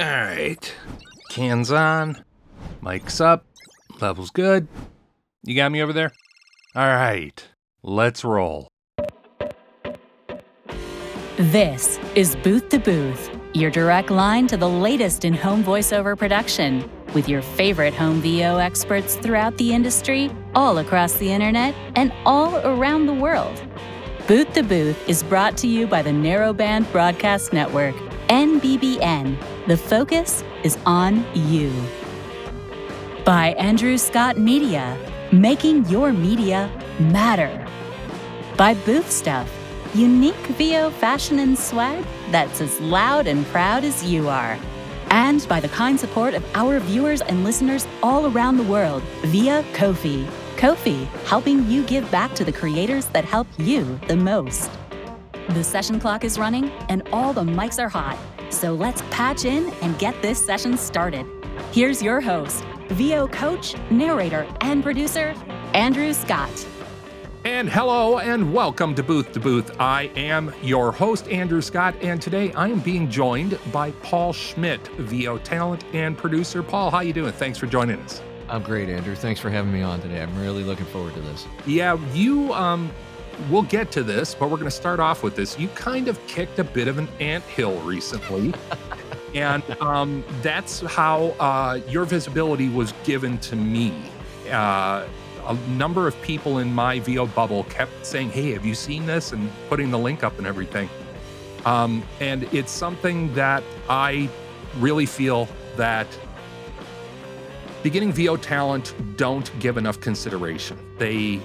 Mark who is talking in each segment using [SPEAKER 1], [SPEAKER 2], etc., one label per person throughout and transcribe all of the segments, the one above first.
[SPEAKER 1] All right. Cans on. Mic's up. Level's good. You got me over there? All right. Let's roll.
[SPEAKER 2] This is Booth to Booth, your direct line to the latest in home voiceover production, with your favorite home VO experts throughout the industry, all across the internet, and all around the world. Booth to Booth is brought to you by the Narrowband Broadcast Network, NBBN. The focus is on you. By Andrew Scott Media, making your media matter. By Booth Stuff, unique VO fashion and swag that's as loud and proud as you are. And by the kind support of our viewers and listeners all around the world via Ko-fi. Ko-fi, helping you give back to the creators that help you the most. The session clock is running and all the mics are hot. So let's patch in and get this session started. Here's your host, VO coach, narrator, and producer, Andrew Scott.
[SPEAKER 1] And hello and welcome to Booth to Booth. I am your host, Andrew Scott, and today I am being joined by Paul Schmidt, VO talent and producer. Paul, how you doing? Thanks for joining us.
[SPEAKER 3] I'm great, Andrew. Thanks for having me on today. I'm really looking forward to this.
[SPEAKER 1] Yeah, you um we'll get to this, but we're going to start off with this. You kind of kicked a bit of an ant hill recently. and um, that's how uh, your visibility was given to me. Uh, a number of people in my VO bubble kept saying, Hey, have you seen this? And putting the link up and everything. Um, and it's something that I really feel that beginning VO talent don't give enough consideration. They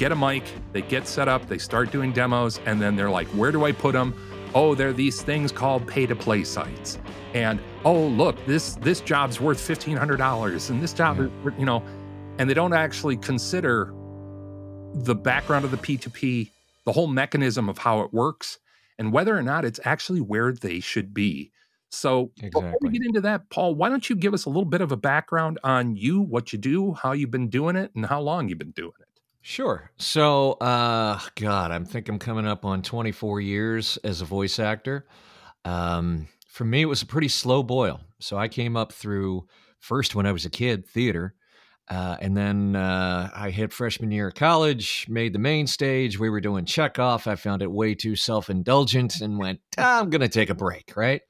[SPEAKER 1] get a mic, they get set up, they start doing demos, and then they're like, Where do I put them? Oh, there are these things called pay to play sites. And oh, look, this this job's worth fifteen hundred dollars, and this job,
[SPEAKER 3] Yeah.
[SPEAKER 1] is, you know, and they don't actually consider the background of the P2P, the whole mechanism of how it works, and whether or not it's actually where they should be. So, before we get into that, Paul, why don't you give us a little bit of a background on you, what you do, how you've been doing it, and how long you've been doing it?
[SPEAKER 3] Sure. So, uh, God, I'm think I'm coming up on 24 years as a voice actor. Um, for me, it was a pretty slow boil. So I came up through first when I was a kid, theater. Uh, and then uh, I hit freshman year of college, made the main stage. We were doing Chekhov. I found it way too self indulgent and went, "Ah, I'm going to take a break, right?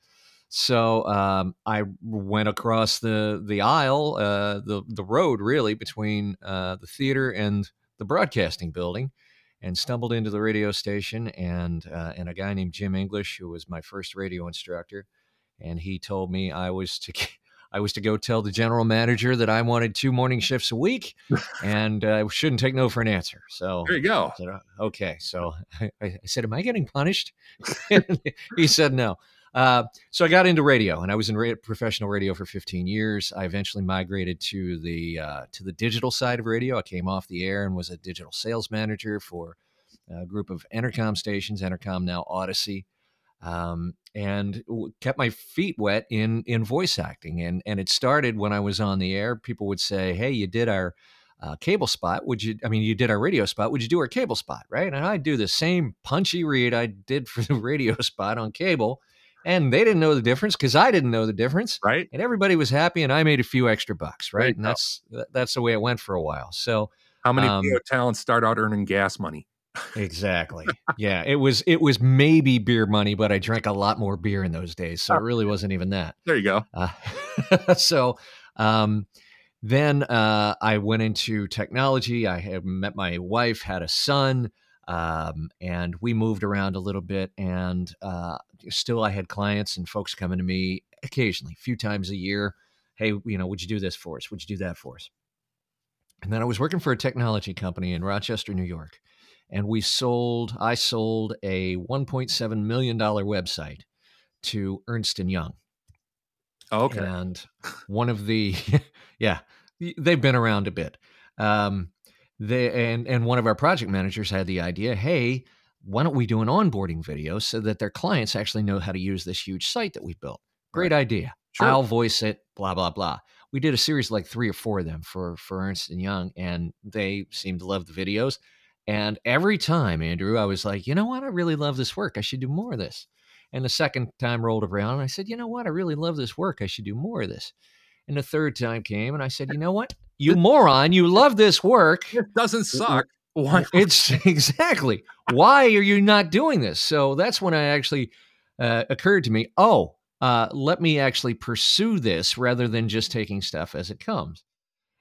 [SPEAKER 3] So um, I went across the the aisle, uh, the the road really between uh, the theater and the broadcasting building, and stumbled into the radio station and uh, and a guy named Jim English, who was my first radio instructor, and he told me I was to I was to go tell the general manager that I wanted two morning shifts a week, and uh, I shouldn't take no for an answer. So
[SPEAKER 1] There you go.
[SPEAKER 3] Said, "Uh, okay. So I, I said, am I getting punished? He said, no. Uh, so I got into radio, and I was in ra- professional radio for 15 years. I eventually migrated to the uh, to the digital side of radio. I came off the air and was a digital sales manager for a group of Entercom stations. Entercom now Audacy, um, and w- kept my feet wet in in voice acting. And and it started when I was on the air. People would say, "Hey, you did our." Uh, cable spot would you i mean you did our radio spot would you do our cable spot right and i'd do the same punchy read i did for the radio spot on cable and they didn't know the difference because i didn't know the difference
[SPEAKER 1] Right?
[SPEAKER 3] and everybody was happy and i made a few extra bucks right and that's that's the way it went for a while so
[SPEAKER 1] How many
[SPEAKER 3] Um,
[SPEAKER 1] talents start out earning gas money?
[SPEAKER 3] exactly yeah it was it was maybe beer money but i drank a lot more beer in those days so it really wasn't even that
[SPEAKER 1] There you go.
[SPEAKER 3] uh, so um, then uh, I went into technology. I had met my wife, had a son, um, and we moved around a little bit. And uh, still, I had clients and folks coming to me occasionally, a few times a year. Hey, you know, would you do this for us? Would you do that for us? And then I was working for a technology company in Rochester, New York, and we sold. I sold a 1.7 million dollar website to Ernst and Young.
[SPEAKER 1] Okay.
[SPEAKER 3] And one of the, yeah, they've been around a bit. Um, they and and one of our project managers had the idea, hey, why don't we do an onboarding video so that their clients actually know how to use this huge site that we built? Great idea.
[SPEAKER 1] Sure.
[SPEAKER 3] I'll voice it. Blah blah blah. We did a series of like three or four of them for for Ernst and Young, and they seemed to love the videos. And every time, Andrew, I was like, you know what? I really love this work. I should do more of this. And the second time rolled around, and I said, you know what? I really love this work. I should do more of this. And the third time came, and I said, you know what? You moron, you love this work.
[SPEAKER 1] It doesn't suck. Why?
[SPEAKER 3] It's exactly why are you not doing this? So that's when I actually uh, occurred to me. Oh, uh, let me actually pursue this rather than just taking stuff as it comes.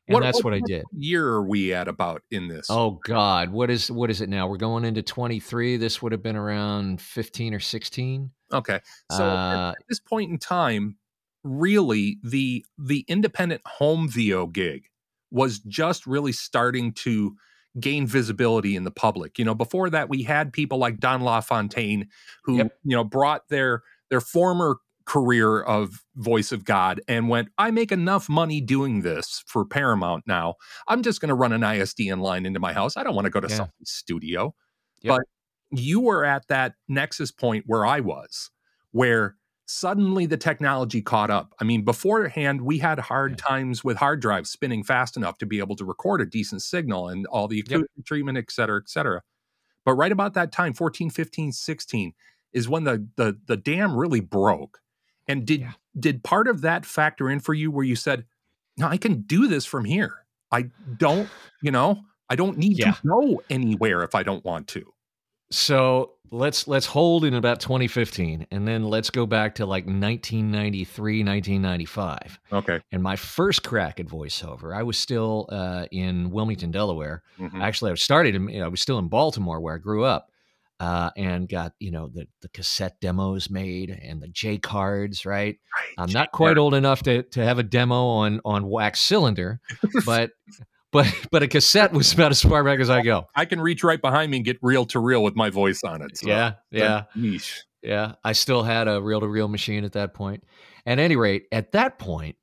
[SPEAKER 3] And
[SPEAKER 1] What-
[SPEAKER 3] that's
[SPEAKER 1] what-
[SPEAKER 3] what I did.
[SPEAKER 1] year are we at about in this?
[SPEAKER 3] Oh God, what is what is it now? We're going into 23. This would have been around 15 or 16.
[SPEAKER 1] okay. So
[SPEAKER 3] Uh,
[SPEAKER 1] at this point in time, really the the independent home VO gig was just really starting to gain visibility in the public. You know, before that we had people like Don LaFontaine who,
[SPEAKER 3] Yep.
[SPEAKER 1] you know, brought their their former career of voice of God and went, I make enough money doing this for Paramount now. I'm just going to run an ISDN line into my house. I don't want to go to
[SPEAKER 3] Yeah.
[SPEAKER 1] somebody's studio.
[SPEAKER 3] Yep.
[SPEAKER 1] But you were at that nexus point where I was, where suddenly the technology caught up. I mean, beforehand, we had hard times with hard drives spinning fast enough to be able to record a decent signal and all the
[SPEAKER 3] Yep.
[SPEAKER 1] treatment, et cetera, et cetera. But right about that time, 14, 15, 16, is when the the the dam really broke. And did
[SPEAKER 3] Yeah.
[SPEAKER 1] did part of that factor in for you where you said, No, I can do this from here. I don't, you know, I don't need
[SPEAKER 3] Yeah.
[SPEAKER 1] to go anywhere if I don't want to.
[SPEAKER 3] So let's let's hold in about 2015, and then let's go back to like 1993, 1995.
[SPEAKER 1] Okay.
[SPEAKER 3] And my first crack at voiceover, I was still uh, in Wilmington, Delaware.
[SPEAKER 1] Mhm.
[SPEAKER 3] Actually, I started in, you know, I was still in Baltimore where I grew up, uh, and got you know the the cassette demos made and the J cards. Right,
[SPEAKER 1] Right.
[SPEAKER 3] I'm not quite old enough to to have a demo on on wax cylinder, but but but a cassette was about as far back as I go.
[SPEAKER 1] I can reach right behind me and get reel to reel with my voice on it. so
[SPEAKER 3] Yeah, yeah.
[SPEAKER 1] Niche.
[SPEAKER 3] Yeah, I still had a reel to reel machine at that point. At any rate, at that point,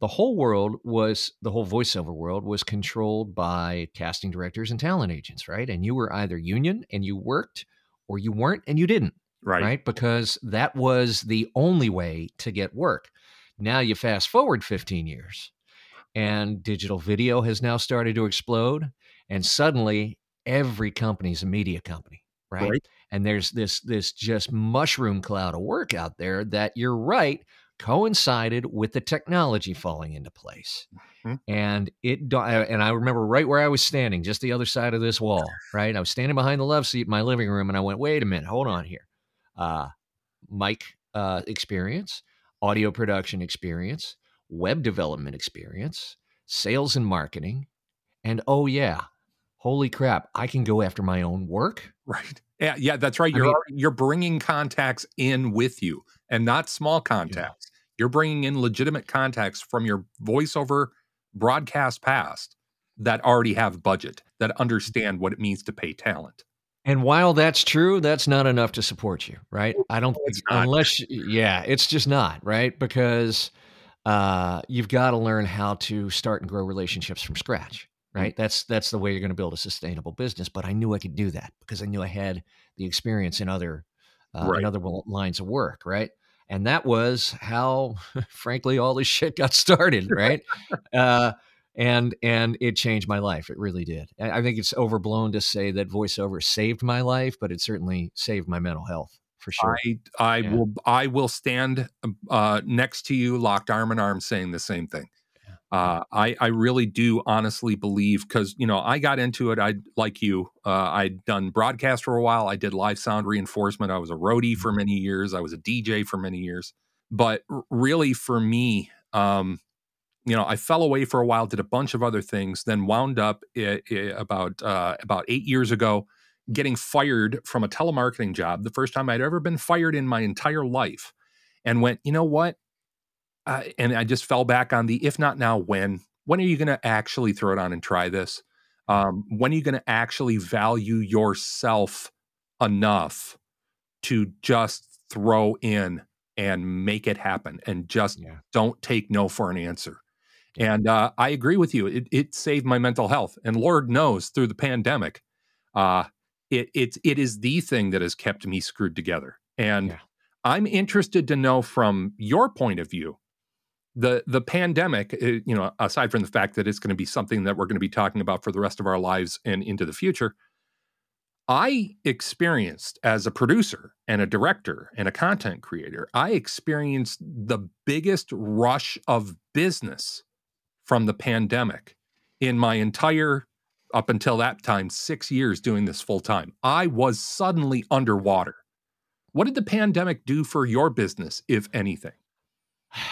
[SPEAKER 3] the whole world was the whole voiceover world was controlled by casting directors and talent agents, right? And you were either union and you worked or you weren't and you didn't,
[SPEAKER 1] Right.
[SPEAKER 3] right? Because that was the only way to get work. Now you fast forward 15 years and digital video has now started to explode and suddenly every company is a media company, right?
[SPEAKER 1] Right.
[SPEAKER 3] and there's this this just mushroom cloud of work out there that you're right coincided with the technology falling into place
[SPEAKER 1] Mhm.
[SPEAKER 3] and it and i remember right where i was standing just the other side of this wall right i was standing behind the love seat in my living room and i went wait a minute hold on here uh mic uh experience audio production experience web development experience sales and marketing and oh yeah holy crap i can go after my own work
[SPEAKER 1] Right. Yeah, yeah, that's right. You're
[SPEAKER 3] mean-
[SPEAKER 1] you're bringing contacts in with you, and not small contacts. You're bringing in legitimate contacts from your voiceover broadcast past that already have budget, that mm-hmm. understand what it means to pay talent.
[SPEAKER 3] And while that's true, that's not enough to support you, right? I don't think unless yeah, it's just not, right? Because uh you've got to learn how to start and grow relationships from scratch,
[SPEAKER 1] Mm.
[SPEAKER 3] right? That's that's the way you're going to build a sustainable business, but I knew I could do that because I knew I had the experience in other uh,
[SPEAKER 1] Right.
[SPEAKER 3] in other lines of work, right? And that was how frankly all this shit got started, right? uh and and it changed my life. It really did. I think it's overblown to say that voiceover saved my life, but it certainly saved my mental health for sure.
[SPEAKER 1] I I
[SPEAKER 3] Yeah.
[SPEAKER 1] will I will stand uh, next to you, locked arm in arm, saying the same thing. Uh, I I really do honestly believe because you know I got into it. I like you. Uh, I'd done broadcast for a while. I did live sound reinforcement. I was a roadie for many years. I was a DJ for many years. But really, for me, um, you know, I fell away for a while, did a bunch of other things, then wound up i- i- about uh, about eight years ago getting fired from a telemarketing job, the first time I'd ever been fired in my entire life, and went, you know what? Uh, and I just fell back on the if not now, when? When are you going to actually throw it on and try this? Um, when are you going to actually value yourself enough to just throw in and make it happen and just
[SPEAKER 3] Yeah.
[SPEAKER 1] don't take no for an answer? And uh, I agree with you. It, it saved my mental health, and Lord knows through the pandemic, uh, it it it is the thing that has kept me screwed together. And
[SPEAKER 3] Yeah.
[SPEAKER 1] I'm interested to know from your point of view, the the pandemic. uh, You know, aside from the fact that it's going to be something that we're going to be talking about for the rest of our lives and into the future, I experienced as a producer and a director and a content creator, I experienced the biggest rush of business from the pandemic in my entire, up until that time, six years doing this full time. I was suddenly underwater. What did the pandemic do for your business, if anything?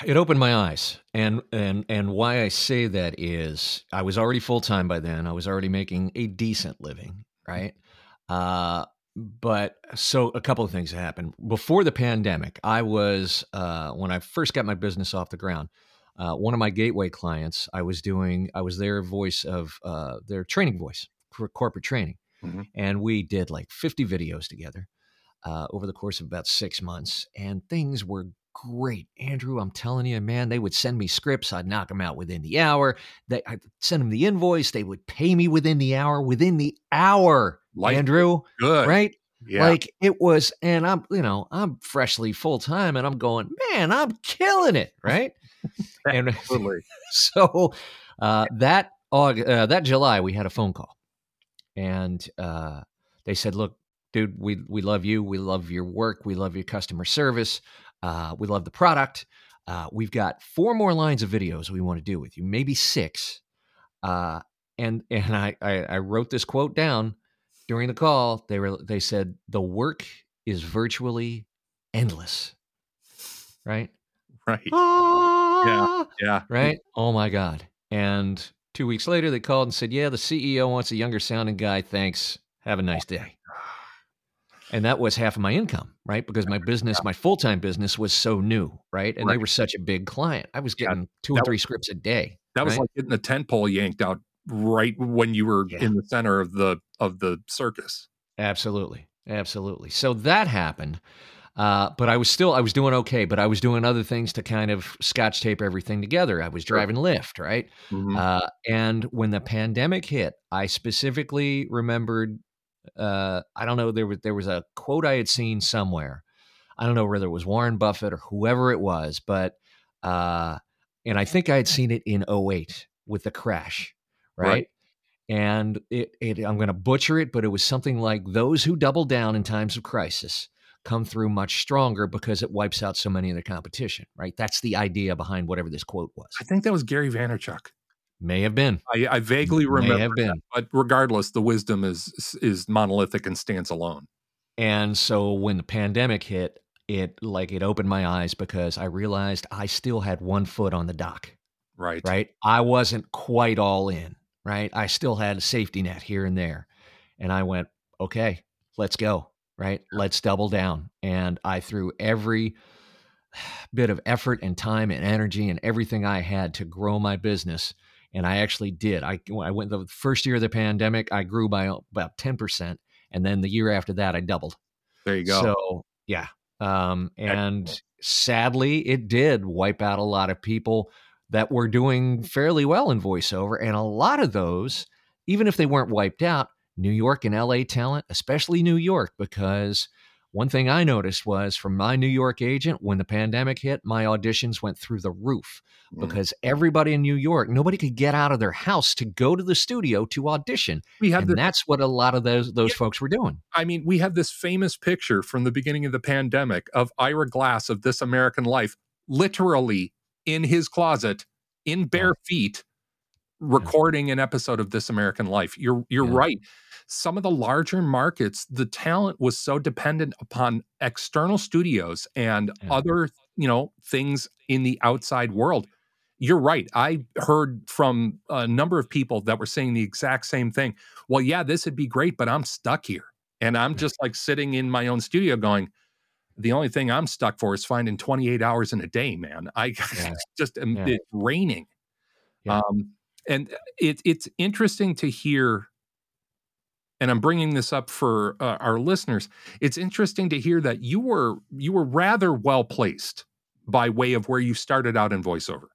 [SPEAKER 3] It opened my eyes, and and and why I say that is I was already full time by then. I was already making a decent living, right? Uh, but so a couple of things happened before the pandemic. I was uh, when I first got my business off the ground. Uh, one of my gateway clients, I was doing, I was their voice of uh, their training voice for corporate training, mm-hmm. and we did like 50 videos together uh, over the course of about six months, and things were great. Andrew, I'm telling you, man, they would send me scripts. I'd knock them out within the hour. They, I'd send them the invoice. They would pay me within the hour. Within the hour, Life Andrew.
[SPEAKER 1] Good.
[SPEAKER 3] Right? Yeah. Like it was, and I'm, you know, I'm freshly full time and I'm going, man, I'm killing it. Right.
[SPEAKER 1] and Absolutely.
[SPEAKER 3] so uh, that, August, uh, that July, we had a phone call and uh, they said, look, dude, we, we love you. We love your work. We love your customer service. Uh, we love the product. Uh, we've got four more lines of videos we want to do with you, maybe six. Uh, and and I, I, I wrote this quote down during the call. They were they said the work is virtually endless. Right.
[SPEAKER 1] Right.
[SPEAKER 3] Ah,
[SPEAKER 1] yeah. Ah. Yeah.
[SPEAKER 3] Right. Oh my God. And two weeks later, they called and said, "Yeah, the CEO wants a younger sounding guy. Thanks. Have a oh nice day." and that was half of my income right because my business yeah. my full-time business was so new right and right. they were such a big client i was getting yeah, two or three was, scripts a day
[SPEAKER 1] that was like getting the tent pole yanked out right when you were yeah. in the center of the of the circus
[SPEAKER 3] absolutely absolutely so that happened uh, but I was still I was doing okay, but I was doing other things to kind of scotch tape everything together. I was driving Lyft, right? Mm-hmm. Uh, and when the pandemic hit, I specifically remembered uh, I don't know. There was there was a quote I had seen somewhere. I don't know whether it was Warren Buffett or whoever it was, but uh, and I think I had seen it in 08 with the crash, right? right. And it, it I'm going to butcher it, but it was something like those who double down in times of crisis come through much stronger because it wipes out so many of the competition, right? That's the idea behind whatever this quote was.
[SPEAKER 1] I think that was Gary Vaynerchuk.
[SPEAKER 3] May have been.
[SPEAKER 1] I, I vaguely remember. May have been. That, but regardless, the wisdom is is monolithic and stands alone.
[SPEAKER 3] And so when the pandemic hit, it like it opened my eyes because I realized I still had one foot on the dock.
[SPEAKER 1] Right.
[SPEAKER 3] Right. I wasn't quite all in. Right. I still had a safety net here and there. And I went, okay, let's go. Right. Let's double down. And I threw every bit of effort and time and energy and everything I had to grow my business and I actually did. I I went the first year of the pandemic, I grew by about ten percent, and then the year after that, I doubled.
[SPEAKER 1] There you go.
[SPEAKER 3] So yeah, um, and Excellent. sadly, it did wipe out a lot of people that were doing fairly well in voiceover, and a lot of those, even if they weren't wiped out, New York and LA talent, especially New York, because one thing I noticed was from my New York agent, when the pandemic hit, my auditions went through the roof mm. because everybody in New York, nobody could get out of their house to go to the studio to audition. We have and the, that's what a lot of those those yeah, folks were doing.
[SPEAKER 1] I mean, we have this famous picture from the beginning of the pandemic of Ira Glass of This American Life, literally in his closet, in bare yeah. feet, recording an episode of This American Life. You're you're right some of the larger markets, the talent was so dependent upon external studios and yeah. other, you know, things in the outside world. You're right. I heard from a number of people that were saying the exact same thing. Well, yeah, this would be great, but I'm stuck here. And I'm just like sitting in my own studio going, the only thing I'm stuck for is finding 28 hours in a day, man. I yeah. just am yeah. it's raining. Yeah. Um, and it, it's interesting to hear and I'm bringing this up for uh, our listeners. It's interesting to hear that you were you were rather well placed by way of where you started out in voiceover,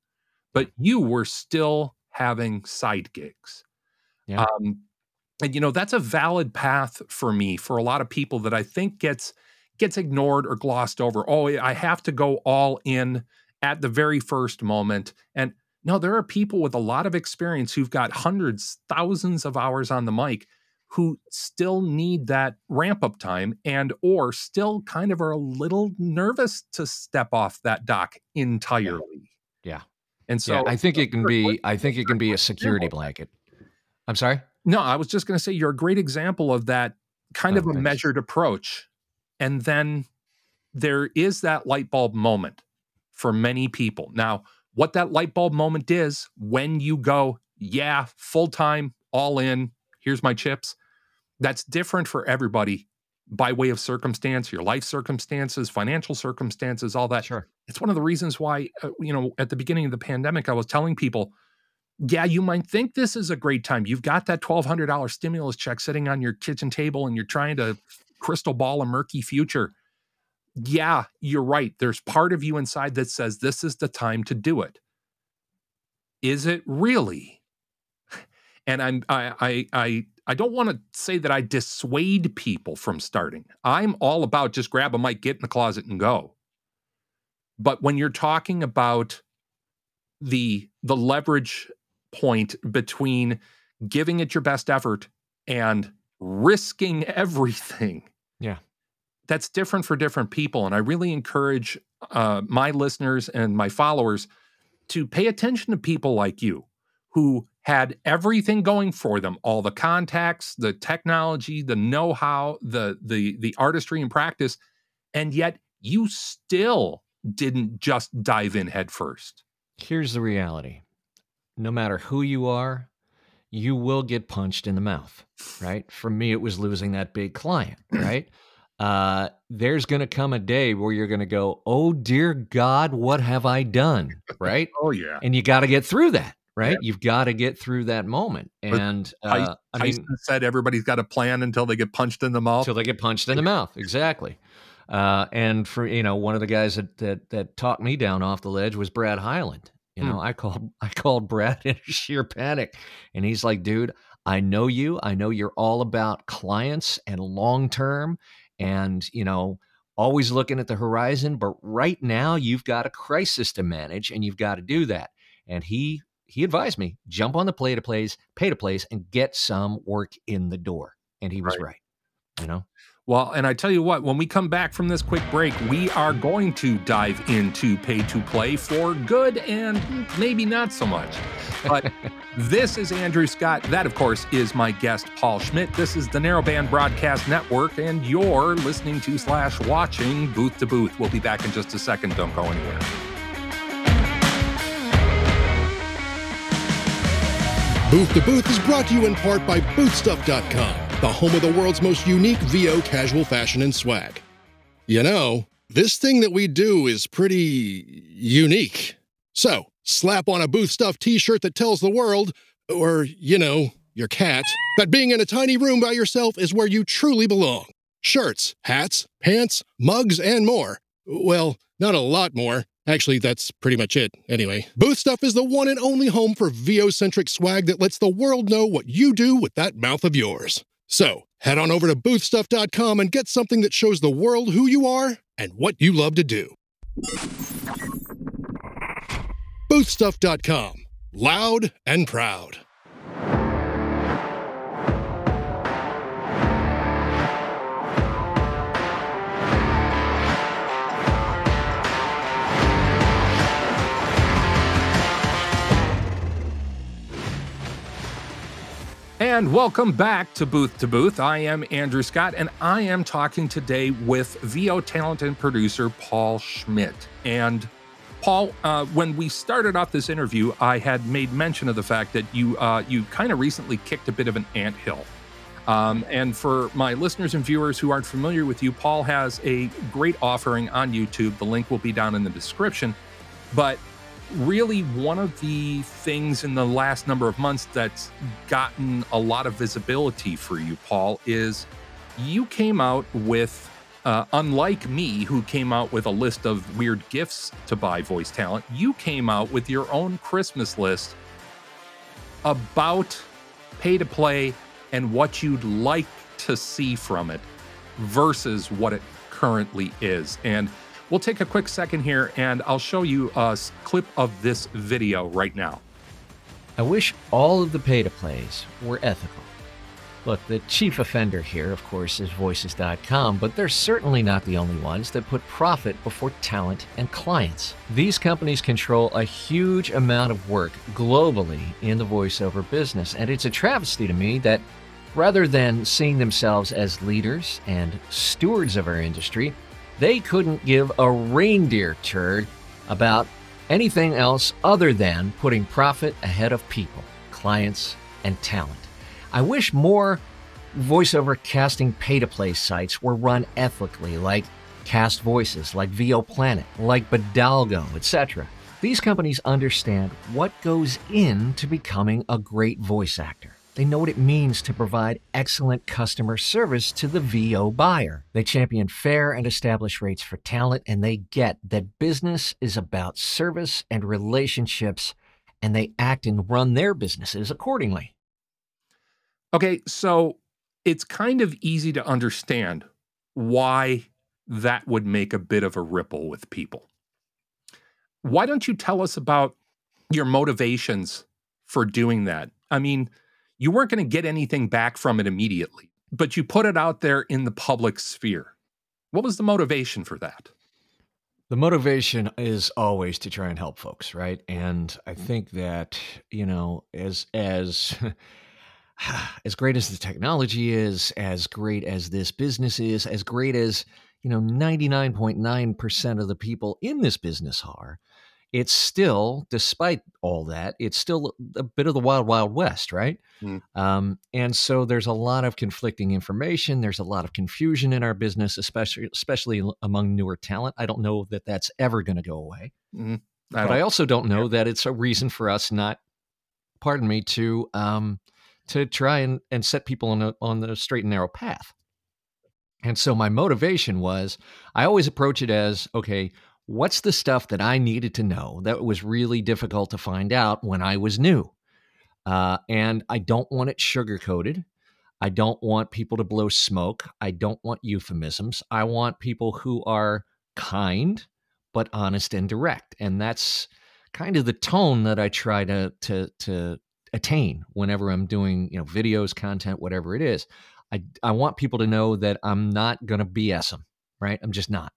[SPEAKER 1] but you were still having side gigs. Yeah. Um, and you know that's a valid path for me for a lot of people that I think gets gets ignored or glossed over. Oh, I have to go all in at the very first moment. And no, there are people with a lot of experience who've got hundreds, thousands of hours on the mic who still need that ramp up time and or still kind of are a little nervous to step off that dock entirely.
[SPEAKER 3] Yeah.
[SPEAKER 1] And so
[SPEAKER 3] yeah, I think it can be I think it can be a security blanket. I'm sorry?
[SPEAKER 1] No, I was just going to say you're a great example of that kind
[SPEAKER 3] Oh,
[SPEAKER 1] of a
[SPEAKER 3] thanks.
[SPEAKER 1] measured approach. And then there is that light bulb moment for many people. Now, what that light bulb moment is when you go, yeah, full time, all in, here's my chips, that's different for everybody by way of circumstance, your life circumstances, financial circumstances, all that.
[SPEAKER 3] Sure.
[SPEAKER 1] It's one of the reasons why, uh, you know, at the beginning of the pandemic, I was telling people, yeah, you might think this is a great time. You've got that $1,200 stimulus check sitting on your kitchen table and you're trying to crystal ball a murky future. Yeah, you're right. There's part of you inside that says this is the time to do it. Is it really? And I'm I I I I don't want to say that I dissuade people from starting. I'm all about just grab a mic, get in the closet and go. But when you're talking about the the leverage point between giving it your best effort and risking everything.
[SPEAKER 3] Yeah.
[SPEAKER 1] That's different for different people. And I really encourage uh, my listeners and my followers to pay attention to people like you who had everything going for them all the contacts the technology the know-how the the the artistry and practice and yet you still didn't just dive in headfirst
[SPEAKER 3] Here's the reality. No matter who you are, you will get punched in the mouth, right? For me, it was losing that big client, right? Uh, there's going to come a day where you're going to go, oh, dear God, what have I done? Right.
[SPEAKER 1] oh yeah
[SPEAKER 3] and you got to get through that, right? You've got to get through that moment. And uh, I mean,
[SPEAKER 1] said everybody's got a plan until they get punched in the mouth
[SPEAKER 3] until they get punched in the mouth. Exactly. Uh, and for you know, one of the guys that that that talked me down off the ledge was Brad Highland. You know, I called I called Brad in sheer panic, and he's like, "Dude, I know you. I know you're all about clients and long term, and you know." Always looking at the horizon, but right now you've got a crisis to manage, and you've got to do that. And he he advised me jump on the play to plays, pay to plays, and get some work in the door. And he was
[SPEAKER 1] Right.
[SPEAKER 3] right. You know,
[SPEAKER 1] Well, and I tell you what, when we come back from this quick break, we are going to dive into pay to play for good and maybe not so much. But this is Andrew Scott. That, of course, is my guest, Paul Schmidt. This is the Narrowband Broadcast Network, and you're listening to slash watching Booth to Booth. We'll be back in just a second. Don't go anywhere.
[SPEAKER 4] Booth to Booth is brought to you in part by Boothstuff.com, the home of the world's most unique VO casual fashion and swag. You know, this thing that we do is pretty unique. So, slap on a Booth Stuff t shirt that tells the world, or, you know, your cat, that being in a tiny room by yourself is where you truly belong. Shirts, hats, pants, mugs, and more. Well, not a lot more. Actually, that's pretty much it, anyway. Booth Stuff is the one and only home for VO centric swag that lets the world know what you do with that mouth of yours. So, head on over to boothstuff.com and get something that shows the world who you are and what you love to do. Boothstuff.com. Loud and proud.
[SPEAKER 1] And welcome back to Booth to Booth. I am Andrew Scott, and I am talking today with VO talent and producer Paul Schmidt. And Paul, uh, when we started off this interview, I had made mention of the fact that you uh, you kind of recently kicked a bit of an anthill. Um, and for my listeners and viewers who aren't familiar with you, Paul has a great offering on YouTube. The link will be down in the description. But really one of the things in the last number of months that's gotten a lot of visibility for you, Paul, is you came out with, uh, unlike me, who came out with a list of weird gifts to buy voice talent, you came out with your own Christmas list about pay to play and what you'd like to see from it versus what it currently is. And we'll take a quick second here and I'll show you a clip of this video right now.
[SPEAKER 3] I wish all of the pay to plays were ethical. Look, the chief offender here, of course, is Voices.com, but they're certainly not the only ones that put profit before talent and clients. These companies control a huge amount of work globally in the voiceover business, and it's a travesty to me that rather than seeing themselves as leaders and stewards of our industry, they couldn't give a reindeer turd about anything else other than putting profit ahead of people, clients, and talent. I wish more voiceover casting pay to play sites were run ethically, like Cast Voices, like VO Planet, like Bodalgo, etc. These companies understand what goes into becoming a great voice actor. They know what it means to provide excellent customer service to the VO buyer. They champion fair and established rates for talent, and they get that business is about service and relationships, and they act and run their businesses accordingly.
[SPEAKER 1] Okay, so it's kind of easy to understand why that would make a bit of a ripple with people. Why don't you tell us about your motivations for doing that? I mean, you weren't going to get anything back from it immediately, but you put it out there in the public sphere. What was the motivation for that?
[SPEAKER 3] The motivation is always to try and help folks, right? And I mm-hmm. think that, you know, as as as great as the technology is, as great as this business is, as great as, you know, 99.9% of the people in this business are, it's still, despite all that, it's still a bit of the wild, wild west, right? Mm. Um, and so there's a lot of conflicting information. There's a lot of confusion in our business, especially especially among newer talent. I don't know that that's ever going to go away, mm. I but I also don't know yeah. that it's a reason for us not, pardon me, to um, to try and, and set people on a, on the straight and narrow path. And so my motivation was I always approach it as okay, what's the stuff that I needed to know that was really difficult to find out when I was new? Uh, and I don't want it sugar coated. I don't want people to blow smoke. I don't want euphemisms. I want people who are kind but honest and direct. And that's kind of the tone that I try to to to attain whenever I'm doing, you know, videos, content, whatever it is. I, I want people to know that I'm not going to BS them, right? I'm just not.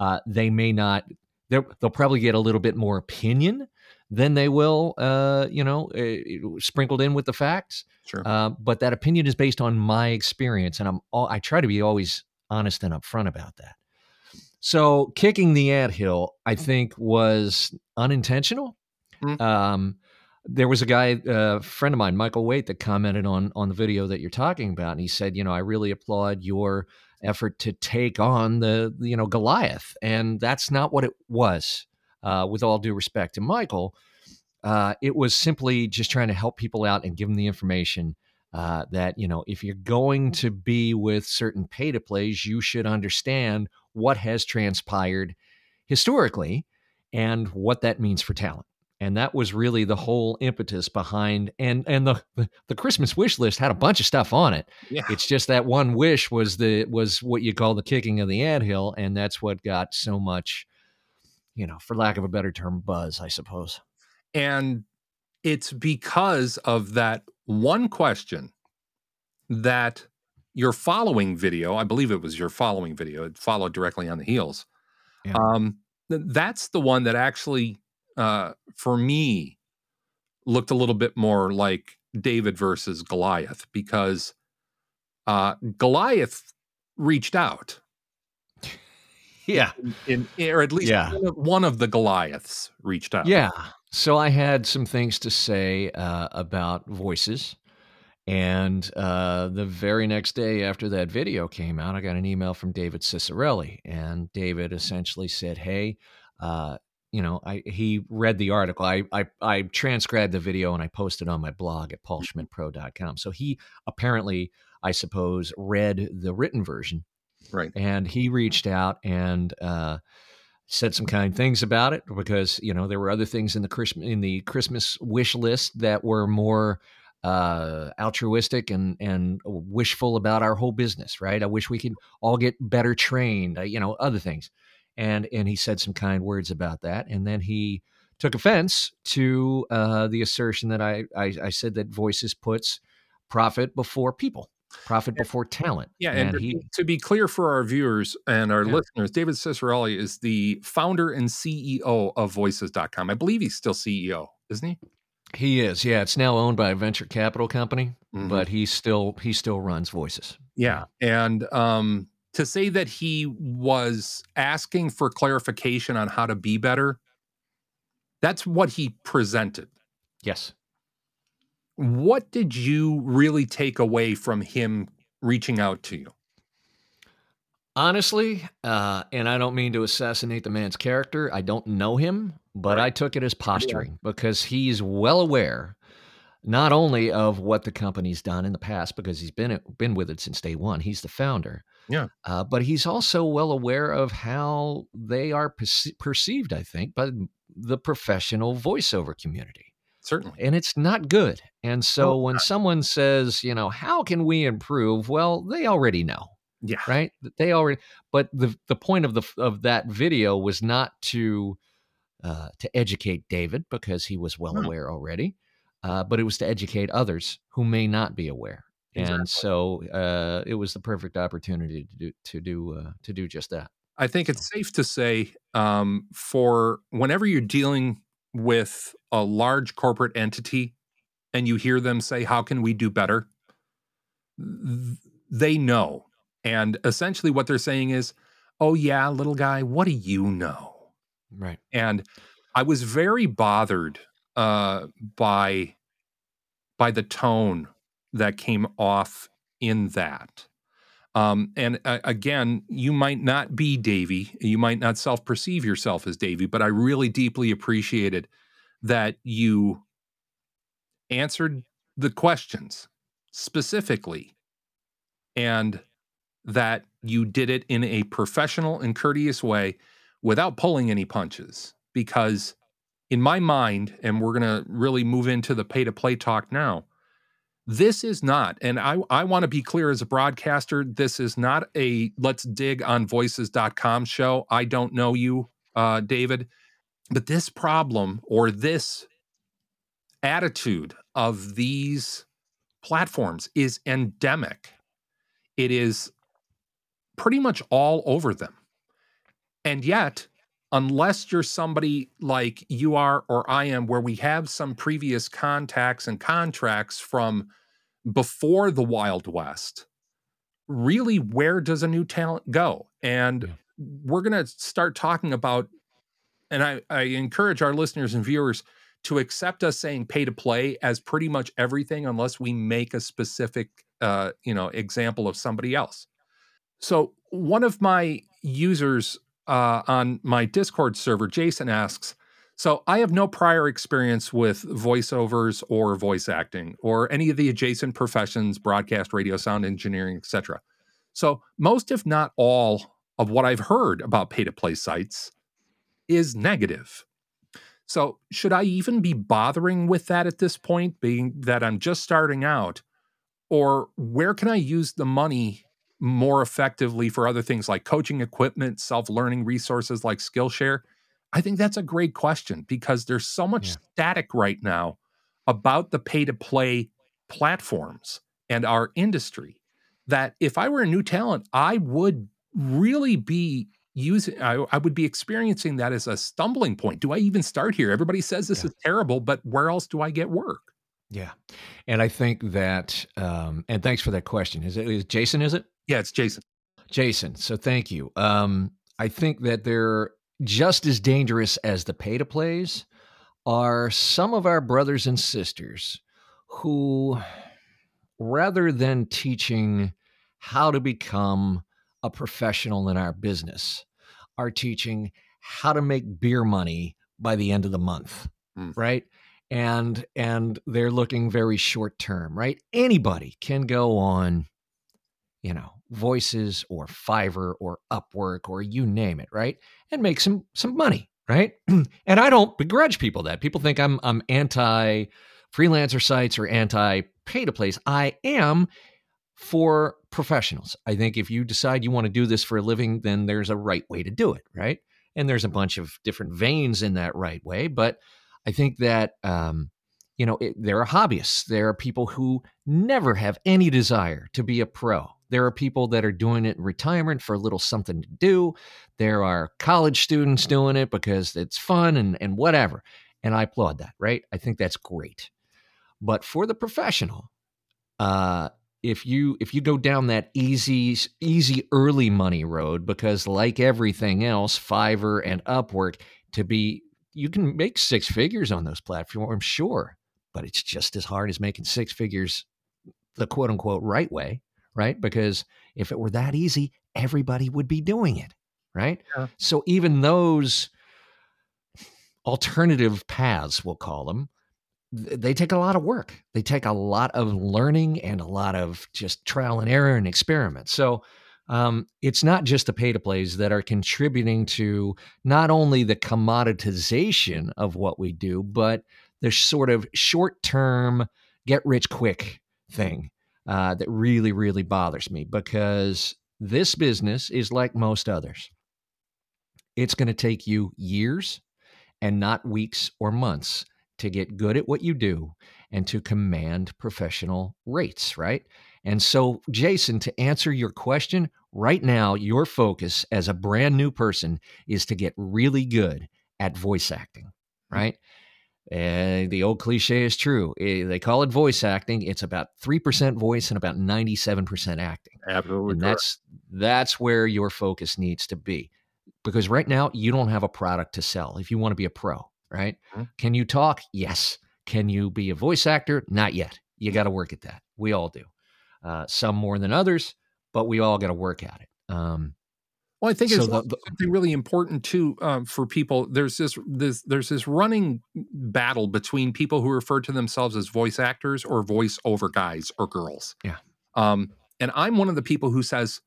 [SPEAKER 3] Uh, they may not, they'll probably get a little bit more opinion than they will, uh, you know, uh, sprinkled in with the facts.
[SPEAKER 1] Sure.
[SPEAKER 3] Uh, but that opinion is based on my experience, and I'm all, I try to be always honest and upfront about that. So kicking the ant hill, I think, was unintentional. Mm-hmm. Um, there was a guy, a uh, friend of mine, Michael Waite, that commented on on the video that you're talking about, and he said, you know, I really applaud your effort to take on the you know Goliath, and that's not what it was. Uh, with all due respect to Michael, uh, it was simply just trying to help people out and give them the information uh, that you know if you're going to be with certain pay to plays, you should understand what has transpired historically and what that means for talent and that was really the whole impetus behind and and the the christmas wish list had a bunch of stuff on it yeah. it's just that one wish was the was what you call the kicking of the anthill and that's what got so much you know for lack of a better term buzz i suppose
[SPEAKER 1] and it's because of that one question that your following video i believe it was your following video it followed directly on the heels yeah. um that's the one that actually uh, for me, looked a little bit more like David versus Goliath because uh, Goliath reached out.
[SPEAKER 3] Yeah.
[SPEAKER 1] In, in, or at least yeah. one of the Goliaths reached out.
[SPEAKER 3] Yeah. So I had some things to say uh, about voices. And uh, the very next day after that video came out, I got an email from David Ciccarelli. And David essentially said, Hey, uh, you know, I he read the article. I I, I transcribed the video and I posted on my blog at mm-hmm. paulschmidtpro.com. So he apparently, I suppose, read the written version.
[SPEAKER 1] Right.
[SPEAKER 3] And he reached out and uh, said some kind things about it because you know there were other things in the Christmas in the Christmas wish list that were more uh, altruistic and and wishful about our whole business. Right. I wish we could all get better trained. Uh, you know, other things and and he said some kind words about that, and then he took offense to uh, the assertion that I, I, I said that Voices puts profit before people, profit before talent.
[SPEAKER 1] Yeah, and,
[SPEAKER 3] and
[SPEAKER 1] to,
[SPEAKER 3] he
[SPEAKER 1] be, to be clear for our viewers and our
[SPEAKER 3] Yeah.
[SPEAKER 1] listeners, David Ciccarelli is the founder and CEO of Voices.com. I believe he's still CEO, isn't he?
[SPEAKER 3] he is yeah. It's now owned by a venture capital company,
[SPEAKER 1] Mhm.
[SPEAKER 3] but he still he still runs Voices.
[SPEAKER 1] Yeah. And um, to say that he was asking for clarification on how to be better, that's what he presented.
[SPEAKER 3] Yes.
[SPEAKER 1] What did you really take away from him reaching out to you?
[SPEAKER 3] Honestly, uh, and I don't mean to assassinate the man's character. I don't know him, but I took it as posturing because he's well aware not only of what the company's done in the past because he's been been with it since day one. He's the founder.
[SPEAKER 1] Yeah.
[SPEAKER 3] Uh, but he's also well aware of how they are perce- perceived. I think by the professional voiceover community
[SPEAKER 1] Certainly.
[SPEAKER 3] and it's not good. And so
[SPEAKER 1] Oh,
[SPEAKER 3] when someone says, you know, how can we improve? Well, they already know,
[SPEAKER 1] Yeah.
[SPEAKER 3] right? They already. But the the point of the of that video was not to uh, to educate David because he was well
[SPEAKER 1] No.
[SPEAKER 3] aware already, uh, but it was to educate others who may not be aware.
[SPEAKER 1] Exactly.
[SPEAKER 3] And so uh, it was the perfect opportunity to do to do uh, to do just that.
[SPEAKER 1] I think it's safe to say um, for whenever you're dealing with a large corporate entity and you hear them say, How can we do better? They know. And essentially, what they're saying is, Oh, yeah, little guy, what do you know?
[SPEAKER 3] Right.
[SPEAKER 1] and I was very bothered uh, by by the tone that came off in that. Um, and uh, again, you might not be Davy, you might not self perceive yourself as Davy, but I really deeply appreciated that you answered the questions specifically and that you did it in a professional and courteous way without pulling any punches because in my mind and we're going to really move into the pay to play talk now this is not and i i want to be clear as a broadcaster this is not a let's dig on voices.com show. I don't know you uh david but this problem or this attitude of these platforms is endemic. It is pretty much all over them. And yet, unless you're somebody like you are or I am, where we have some previous contacts and contracts from before the Wild West, really, where does a new talent go? And
[SPEAKER 3] Yeah.
[SPEAKER 1] we're going to start talking about, and I, I encourage our listeners and viewers to accept us saying pay to play as pretty much everything unless we make a specific uh, you know example of somebody else so one of my users uh, on my Discord server, Jason asks, so I have no prior experience with voiceovers or voice acting or any of the adjacent professions, broadcast, radio, sound engineering, etc. So most, if not all, of what I've heard about pay to play sites is negative. So should I even be bothering with that at this point, being that I'm just starting out? Or where can I use the money more effectively for other things like coaching equipment, self learning resources like Skillshare? I think that's a great question because there's so much
[SPEAKER 3] Yeah.
[SPEAKER 1] static right now about the pay to play platforms and our industry that if I were a new talent, I would really be using, I, I would be experiencing that as a stumbling point. Do I even start here? Everybody says this
[SPEAKER 3] Yeah.
[SPEAKER 1] is terrible, but where else do I get work?
[SPEAKER 3] Yeah. And I think that, um, and thanks for that question. Is it is Jason? Is it?
[SPEAKER 1] Yeah, it's Jason.
[SPEAKER 3] Jason, so thank you. Um, I think that they're just as dangerous as the pay to plays are some of our brothers and sisters who, rather than teaching how to become a professional in our business, are teaching how to make beer money by the end of the month,
[SPEAKER 1] Mm.
[SPEAKER 3] right? And and they're looking very short term, right? Anybody can go on you know, voices or Fiverr or Upwork or you name it, right? And make some some money, right? and I don't begrudge people that. People think I'm I'm anti freelancer sites or anti pay to plays. I am for professionals. I think if you decide you want to do this for a living, then there's a right way to do it, right? And there's a bunch of different veins in that right way, but I think that um, you know, it, there are hobbyists. There are people who never have any desire to be a pro. There are people that are doing it in retirement for a little something to do. There are college students doing it because it's fun and, and whatever. And I applaud that, right? I think that's great. But for the professional, uh, if you if you go down that easy easy early money road, because like everything else, Fiverr and Upwork, to be you can make six figures on those platforms, sure, but it's just as hard as making six figures the quote unquote right way, right? Because if it were that easy, everybody would be doing it, right? Yeah. So even those alternative paths, we'll call them, they take a lot of work. They take a lot of learning and a lot of just trial and error and experiment. So um, it's not just the pay to plays that are contributing to not only the commoditization of what we do, but the sort of short term get rich quick thing uh, that really, really bothers me because this business is like most others. It's going to take you years and not weeks or months to get good at what you do and to command professional rates, right? And so, Jason, to answer your question, right now, your focus as a brand new person is to get really good at voice acting, mm. right? And the old cliche is true. Eh, they call it voice acting. It's about 3% voice and about 97% acting.
[SPEAKER 1] Absolutely.
[SPEAKER 3] And that's that's where your focus needs to be. Because right now you don't have a product to sell if you want to be a pro, right? Mm-hmm. Can you talk? Yes. Can you be a voice actor? Not yet. You got to work at that. We all do. Uh, some more than others, but we all got to work at it. Um,
[SPEAKER 1] well, I think so it's the, the, something really important too um, for people. There's this, this there's this running battle between people who refer to themselves as voice actors or voice over guys or girls.
[SPEAKER 3] Yeah.
[SPEAKER 1] Um, and I'm one of the people who says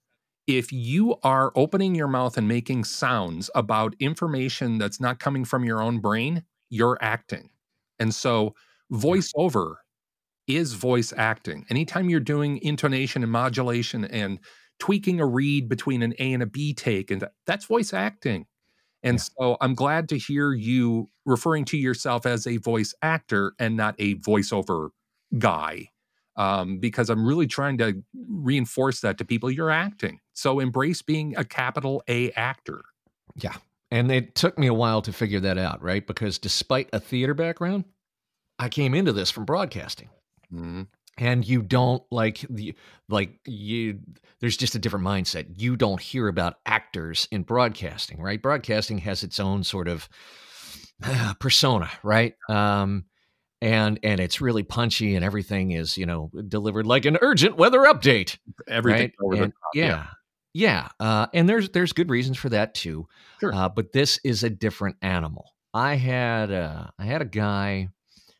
[SPEAKER 1] if you are opening your mouth and making sounds about information that's not coming from your own brain, you're acting. And so voiceover is voice acting. Anytime you're doing intonation and modulation and tweaking a read between an A and a B take, and that's voice acting. And yeah. so I'm glad to hear you referring to yourself as a voice actor and not a voiceover guy, um, because I'm really trying to reinforce that to people. You're acting. So embrace being a capital A actor.
[SPEAKER 3] Yeah. And it took me a while to figure that out, right? Because despite a theater background, I came into this from broadcasting. Mm-hmm and you don't like the like you there's just a different mindset you don't hear about actors in broadcasting right broadcasting has its own sort of uh, persona right um and and it's really punchy and everything is you know delivered like an urgent weather update
[SPEAKER 1] everything
[SPEAKER 3] right? and, yeah yeah, yeah. Uh, and there's there's good reasons for that too
[SPEAKER 1] sure.
[SPEAKER 3] uh, but this is a different animal i had uh, i had a guy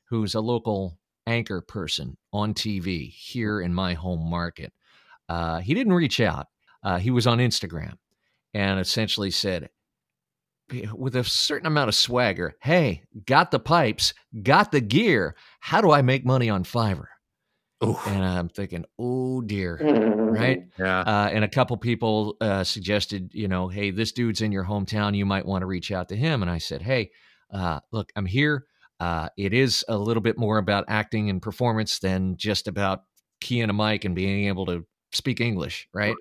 [SPEAKER 3] who's a local anchor person on TV here in my home market. Uh, he didn't reach out. Uh, he was on Instagram and essentially said, with a certain amount of swagger, hey, got the pipes, got the gear. How do I make money on Fiverr? Oof. And I'm thinking, oh dear, right?
[SPEAKER 1] Yeah.
[SPEAKER 3] Uh, and a couple people uh, suggested, you know, hey, this dude's in your hometown. You might want to reach out to him. And I said, hey, uh, look, I'm here. Uh, it is a little bit more about acting and performance than just about keying a mic and being able to speak English, right?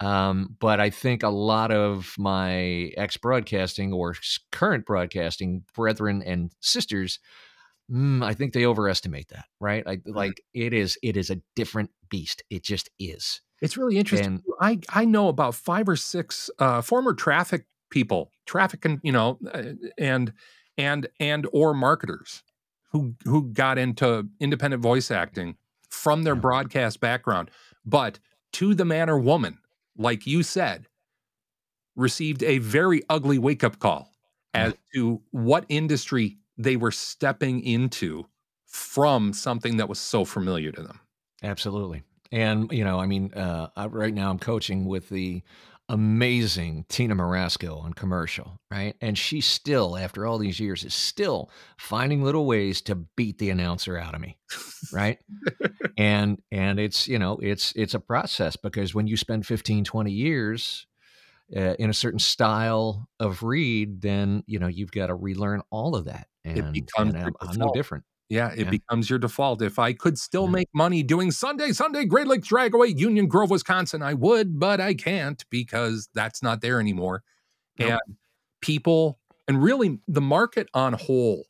[SPEAKER 3] Um, but I think a lot of my ex broadcasting or current broadcasting brethren and sisters, mm, I think they overestimate that, right? I, mm-hmm. Like it is, it is a different beast. It just is.
[SPEAKER 1] It's really interesting. And, I I know about five or six uh, former traffic people, traffic and you know, uh, and and and or marketers who who got into independent voice acting from their broadcast background but to the man or woman like you said received a very ugly wake up call as to what industry they were stepping into from something that was so familiar to them.
[SPEAKER 3] Absolutely. And you know i mean uh, right now i'm coaching with the amazing Tina Morasco on commercial, right? And she still, after all these years, is still finding little ways to beat the announcer out of me, right? and and it's you know it's it's a process because when you spend 15, 20 years uh, in a certain style of read, then you know you've got to relearn all of that, and,
[SPEAKER 1] it becomes
[SPEAKER 3] and I'm, I'm no different.
[SPEAKER 1] Yeah, it
[SPEAKER 3] Yeah.
[SPEAKER 1] becomes your default. If I could still
[SPEAKER 3] Yeah.
[SPEAKER 1] make money doing Sunday, Sunday, Great Lakes Dragaway, Union Grove, Wisconsin, I would, but I can't because that's not there anymore.
[SPEAKER 3] Nope.
[SPEAKER 1] And people, and really the market on whole,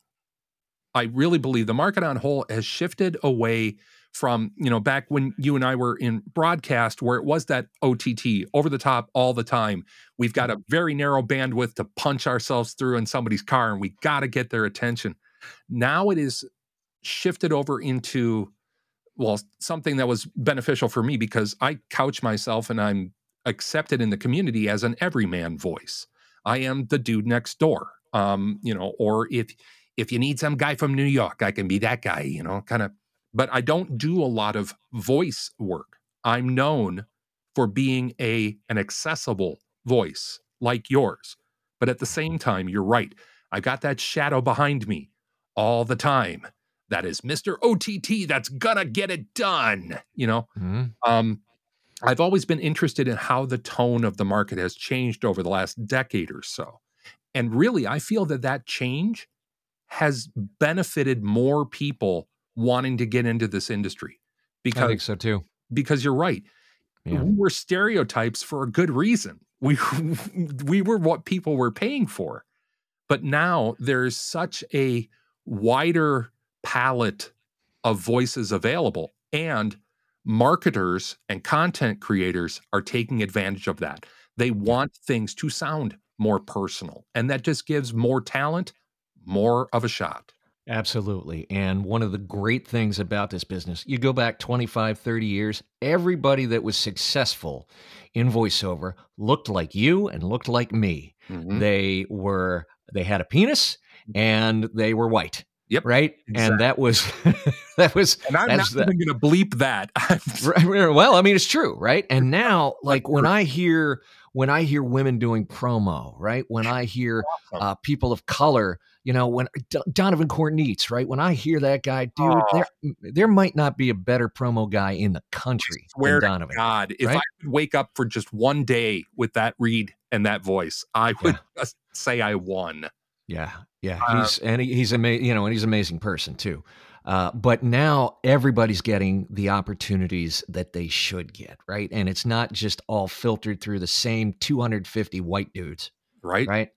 [SPEAKER 1] I really believe the market on whole has shifted away from, you know, back when you and I were in broadcast where it was that OTT over the top all the time. We've got a mm-hmm. very narrow bandwidth to punch ourselves through in somebody's car and we got to get their attention. Now it is shifted over into well something that was beneficial for me because I couch myself and I'm accepted in the community as an everyman voice. I am the dude next door. Um, you know, or if if you need some guy from New York, I can be that guy, you know, kind of but I don't do a lot of voice work. I'm known for being a an accessible voice like yours. But at the same time, you're right. I got that shadow behind me all the time. That is Mr. OTT that's gonna get it done, you know.
[SPEAKER 3] Mhm.
[SPEAKER 1] Um, I've always been interested in how the tone of the market has changed over the last decade or so. And really, I feel that that change has benefited more people wanting to get into this industry because I
[SPEAKER 3] think so too.
[SPEAKER 1] because you're right.
[SPEAKER 3] Yeah.
[SPEAKER 1] We were stereotypes for a good reason. We we were what people were paying for. But now there's such a wider palette of voices available and marketers and content creators are taking advantage of that. They want things to sound more personal and that just gives more talent more of a shot.
[SPEAKER 3] Absolutely. And one of the great things about this business, you go back 25, 30 years, everybody that was successful in voiceover looked like you and looked like me.
[SPEAKER 1] Mhm.
[SPEAKER 3] They were, they had a penis and they were white.
[SPEAKER 1] Yep,
[SPEAKER 3] Right. And that was, that was,
[SPEAKER 1] And I'm not
[SPEAKER 3] the-
[SPEAKER 1] even going to bleep that.
[SPEAKER 3] Well, I mean, it's true, right? And now, like when I hear when I hear women doing promo, right? When I hear
[SPEAKER 1] Awesome.
[SPEAKER 3] uh, people of color, you know, when D- Donovan Corneetz, right? When I hear that guy, dude,
[SPEAKER 1] Aw.
[SPEAKER 3] there there might not be a better promo guy in the country
[SPEAKER 1] swear
[SPEAKER 3] than
[SPEAKER 1] to
[SPEAKER 3] Donovan.
[SPEAKER 1] God, if
[SPEAKER 3] right?
[SPEAKER 1] I could wake up for just one day with that read and that voice, I would just say I won.
[SPEAKER 3] Yeah, yeah,
[SPEAKER 1] Uh,
[SPEAKER 3] he's and he, he's amazing, you know, and he's an amazing person too. Uh, but now everybody's getting the opportunities that they should get, right? And it's not just all filtered through the same 250 white dudes.
[SPEAKER 1] Right?
[SPEAKER 3] right?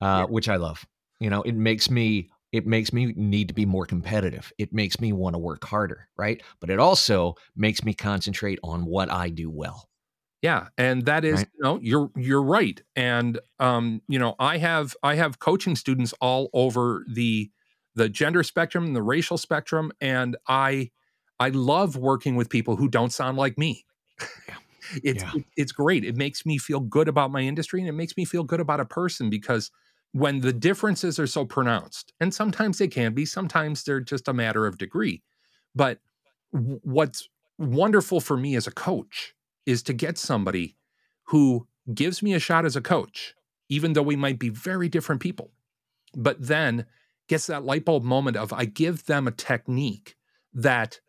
[SPEAKER 3] Uh,
[SPEAKER 1] Yeah.
[SPEAKER 3] Which I love. You know, it makes me it makes me need to be more competitive. It makes me want to work harder, right? But it also makes me concentrate on what I do well.
[SPEAKER 1] Yeah, and that is,
[SPEAKER 3] Right.
[SPEAKER 1] you know, you're you're right. And um, you know, I have I have coaching students all over the the gender spectrum, the racial spectrum, and I I love working with people who don't sound like me. it's
[SPEAKER 3] Yeah.
[SPEAKER 1] it- it's great. It makes me feel good about my industry and it makes me feel good about a person because when the differences are so pronounced, and sometimes they can be, sometimes they're just a matter of degree. But what's wonderful for me as a coach is to get somebody who gives me a shot as a coach, even though we might be very different people, but then gets that light bulb moment of I give them a technique that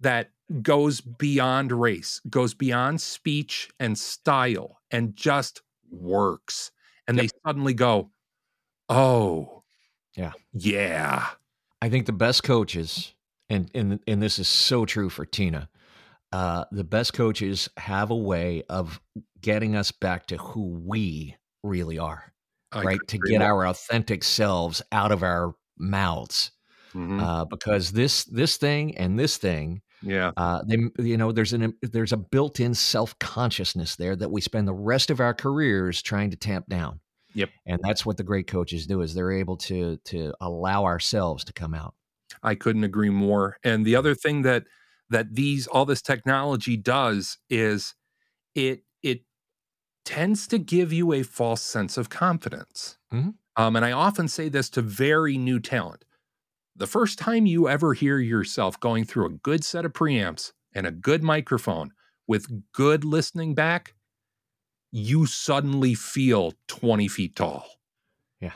[SPEAKER 1] that goes beyond race, goes beyond speech and style, and just works. And they suddenly go, "Oh,
[SPEAKER 3] Yeah.
[SPEAKER 1] yeah,
[SPEAKER 3] I think the best coaches, and and and this is so true for Tina, uh, the best coaches have a way of getting us back to who we really are,
[SPEAKER 1] I
[SPEAKER 3] right? To get our authentic selves out of our mouths,
[SPEAKER 1] Mhm.
[SPEAKER 3] uh, because this this thing and this thing
[SPEAKER 1] yeah,
[SPEAKER 3] Uh, they, you know, there's an there's a built-in self-consciousness there that we spend the rest of our careers trying to tamp down.
[SPEAKER 1] Yep.
[SPEAKER 3] And that's what the great coaches do is they're able to to allow ourselves to come out.
[SPEAKER 1] I couldn't agree more. And the other thing that that these all this technology does is it it tends to give you a false sense of confidence.
[SPEAKER 3] Mhm.
[SPEAKER 1] Um, and I often say this to very new talent. The first time you ever hear yourself going through a good set of preamps and a good microphone with good listening back, you suddenly feel 20 feet tall.
[SPEAKER 3] Yeah.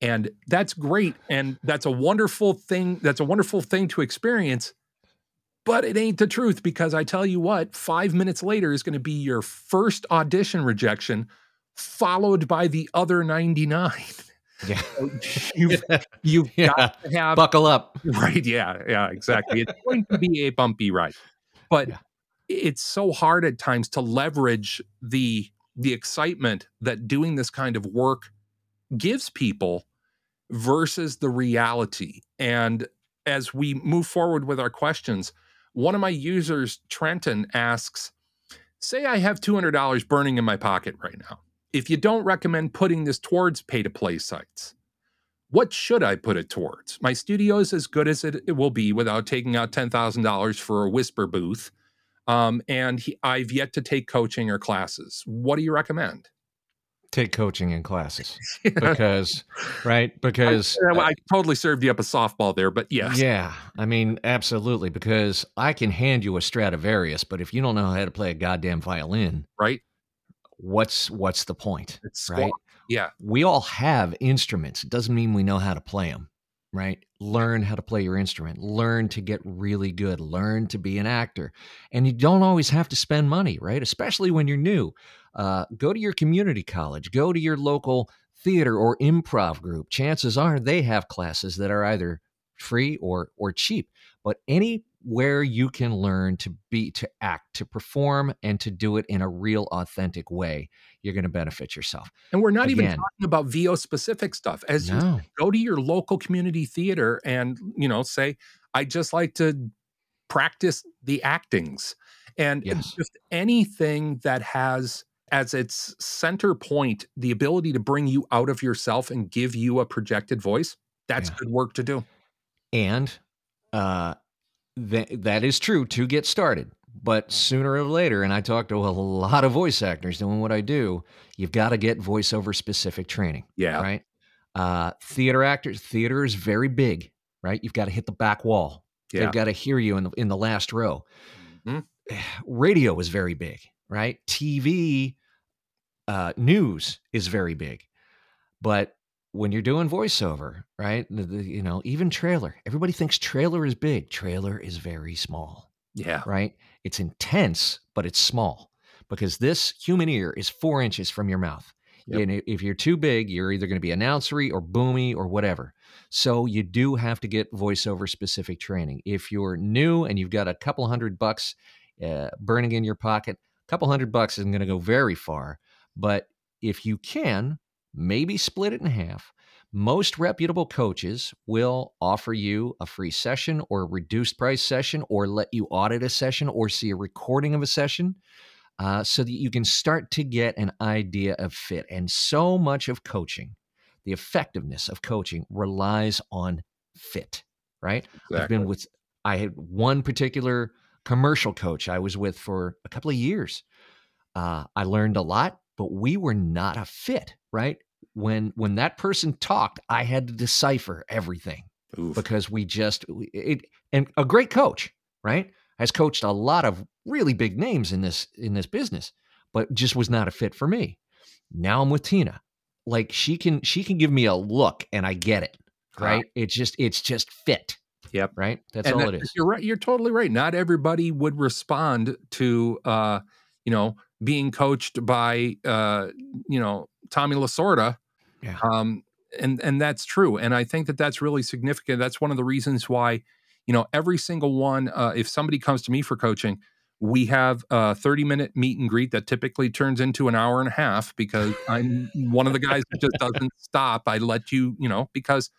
[SPEAKER 1] And that's great. And that's a wonderful thing. That's a wonderful thing to experience. But it ain't the truth because I tell you what, five minutes later is going to be your first audition rejection, followed by the other 99.
[SPEAKER 3] Yeah.
[SPEAKER 1] you've you've
[SPEAKER 3] Yeah.
[SPEAKER 1] got to have
[SPEAKER 3] Buckle up.
[SPEAKER 1] right. Yeah, yeah, exactly. It's going to be a bumpy ride, but
[SPEAKER 3] Yeah.
[SPEAKER 1] it's so hard at times to leverage the the excitement that doing this kind of work gives people versus the reality. And as we move forward with our questions, one of my users, Trenton, asks, "Say I have two hundred dollars burning in my pocket right now. If you don't recommend putting this towards pay to play sites." what should I put it towards? My studio is as good as it, it will be without taking out $10,000 for a whisper booth. Um, and he, I've yet to take coaching or classes. What do you recommend?
[SPEAKER 3] Take coaching in classes because, right? Because
[SPEAKER 1] I, I totally served you up a softball there, but yes.
[SPEAKER 3] Yeah, I mean, absolutely. Because I can hand you a Stradivarius, but if you don't know how to play a goddamn violin,
[SPEAKER 1] Right?
[SPEAKER 3] what's what's the point?
[SPEAKER 1] It's
[SPEAKER 3] Right?
[SPEAKER 1] Yeah.
[SPEAKER 3] We all have instruments. It doesn't mean we know how to play them, right? Learn how to play your instrument. Learn to get really good. Learn to be an actor. And you don't always have to spend money, right? Especially when you're new. Uh, go to your community college. Go to your local theater or improv group. Chances are they have classes that are either free or or cheap. But anywhere you can learn to be to act, to perform, and to do it in a real authentic way, you're going to benefit yourself.
[SPEAKER 1] And we're not even talking about VO specific stuff. As you go to your local community theater and, you know, say, I just like to practice the actings and
[SPEAKER 3] Yes.
[SPEAKER 1] just anything that has as its center point the ability to bring you out of yourself and give you a projected voice. That's
[SPEAKER 3] Yeah.
[SPEAKER 1] good work to do.
[SPEAKER 3] And uh, that that is true to get started. But sooner or later, and I talk to a lot of voice actors doing what I do, you've got to get voiceover specific training,
[SPEAKER 1] Yeah.
[SPEAKER 3] right? Uh, theater actors, theater is very big, right? You've got to hit the back wall.
[SPEAKER 1] Yeah.
[SPEAKER 3] They've got to hear you in the in the last row.
[SPEAKER 1] Mhm.
[SPEAKER 3] Radio is very big, right? TV uh, news is very big, but when you're doing voiceover, right? The, the, you know, even trailer. Everybody thinks trailer is big. Trailer is very small,
[SPEAKER 1] Yeah.
[SPEAKER 3] right? It's intense, but it's small because this human ear is four inches from your mouth.
[SPEAKER 1] Yep.
[SPEAKER 3] And if you're too big, you're either going to be announcery or boomy or whatever. So you do have to get voiceover specific training. If you're new and you've got a couple hundred bucks uh, burning in your pocket, couple hundred bucks isn't going to go very far. But if you can, maybe split it in half. Most reputable coaches will offer you a free session or a reduced price session or let you audit a session or see a recording of a session uh, so that you can start to get an idea of fit. And so much of coaching, the effectiveness of coaching relies on fit, right? I've been with, I had one particular commercial coach I was with for a couple of years. Uh, I learned a lot, but we were not a fit, right? When when that person talked, I had to decipher everything
[SPEAKER 1] Oof.
[SPEAKER 3] because we just it and a great coach, right? Has coached a lot of really big names in this in this business, but just was not a fit for me. Now I'm with Tina. Like she can she can give me a look and I get it, right? It's just it's just fit.
[SPEAKER 1] Yep.
[SPEAKER 3] Right? That's
[SPEAKER 1] And
[SPEAKER 3] all
[SPEAKER 1] that-
[SPEAKER 3] it is.
[SPEAKER 1] You're right. You're totally right. Not everybody would respond to, uh, you know, being coached by, uh, you know, Tommy Lasorda.
[SPEAKER 3] Yeah.
[SPEAKER 1] Um, and and that's true. And I think that that's really significant. That's one of the reasons why, you know, every single one. Uh, if somebody comes to me for coaching, we have a 30 minute meet and greet that typically turns into an hour and a half because I'm one of the guys that just doesn't stop. I let you, you know, because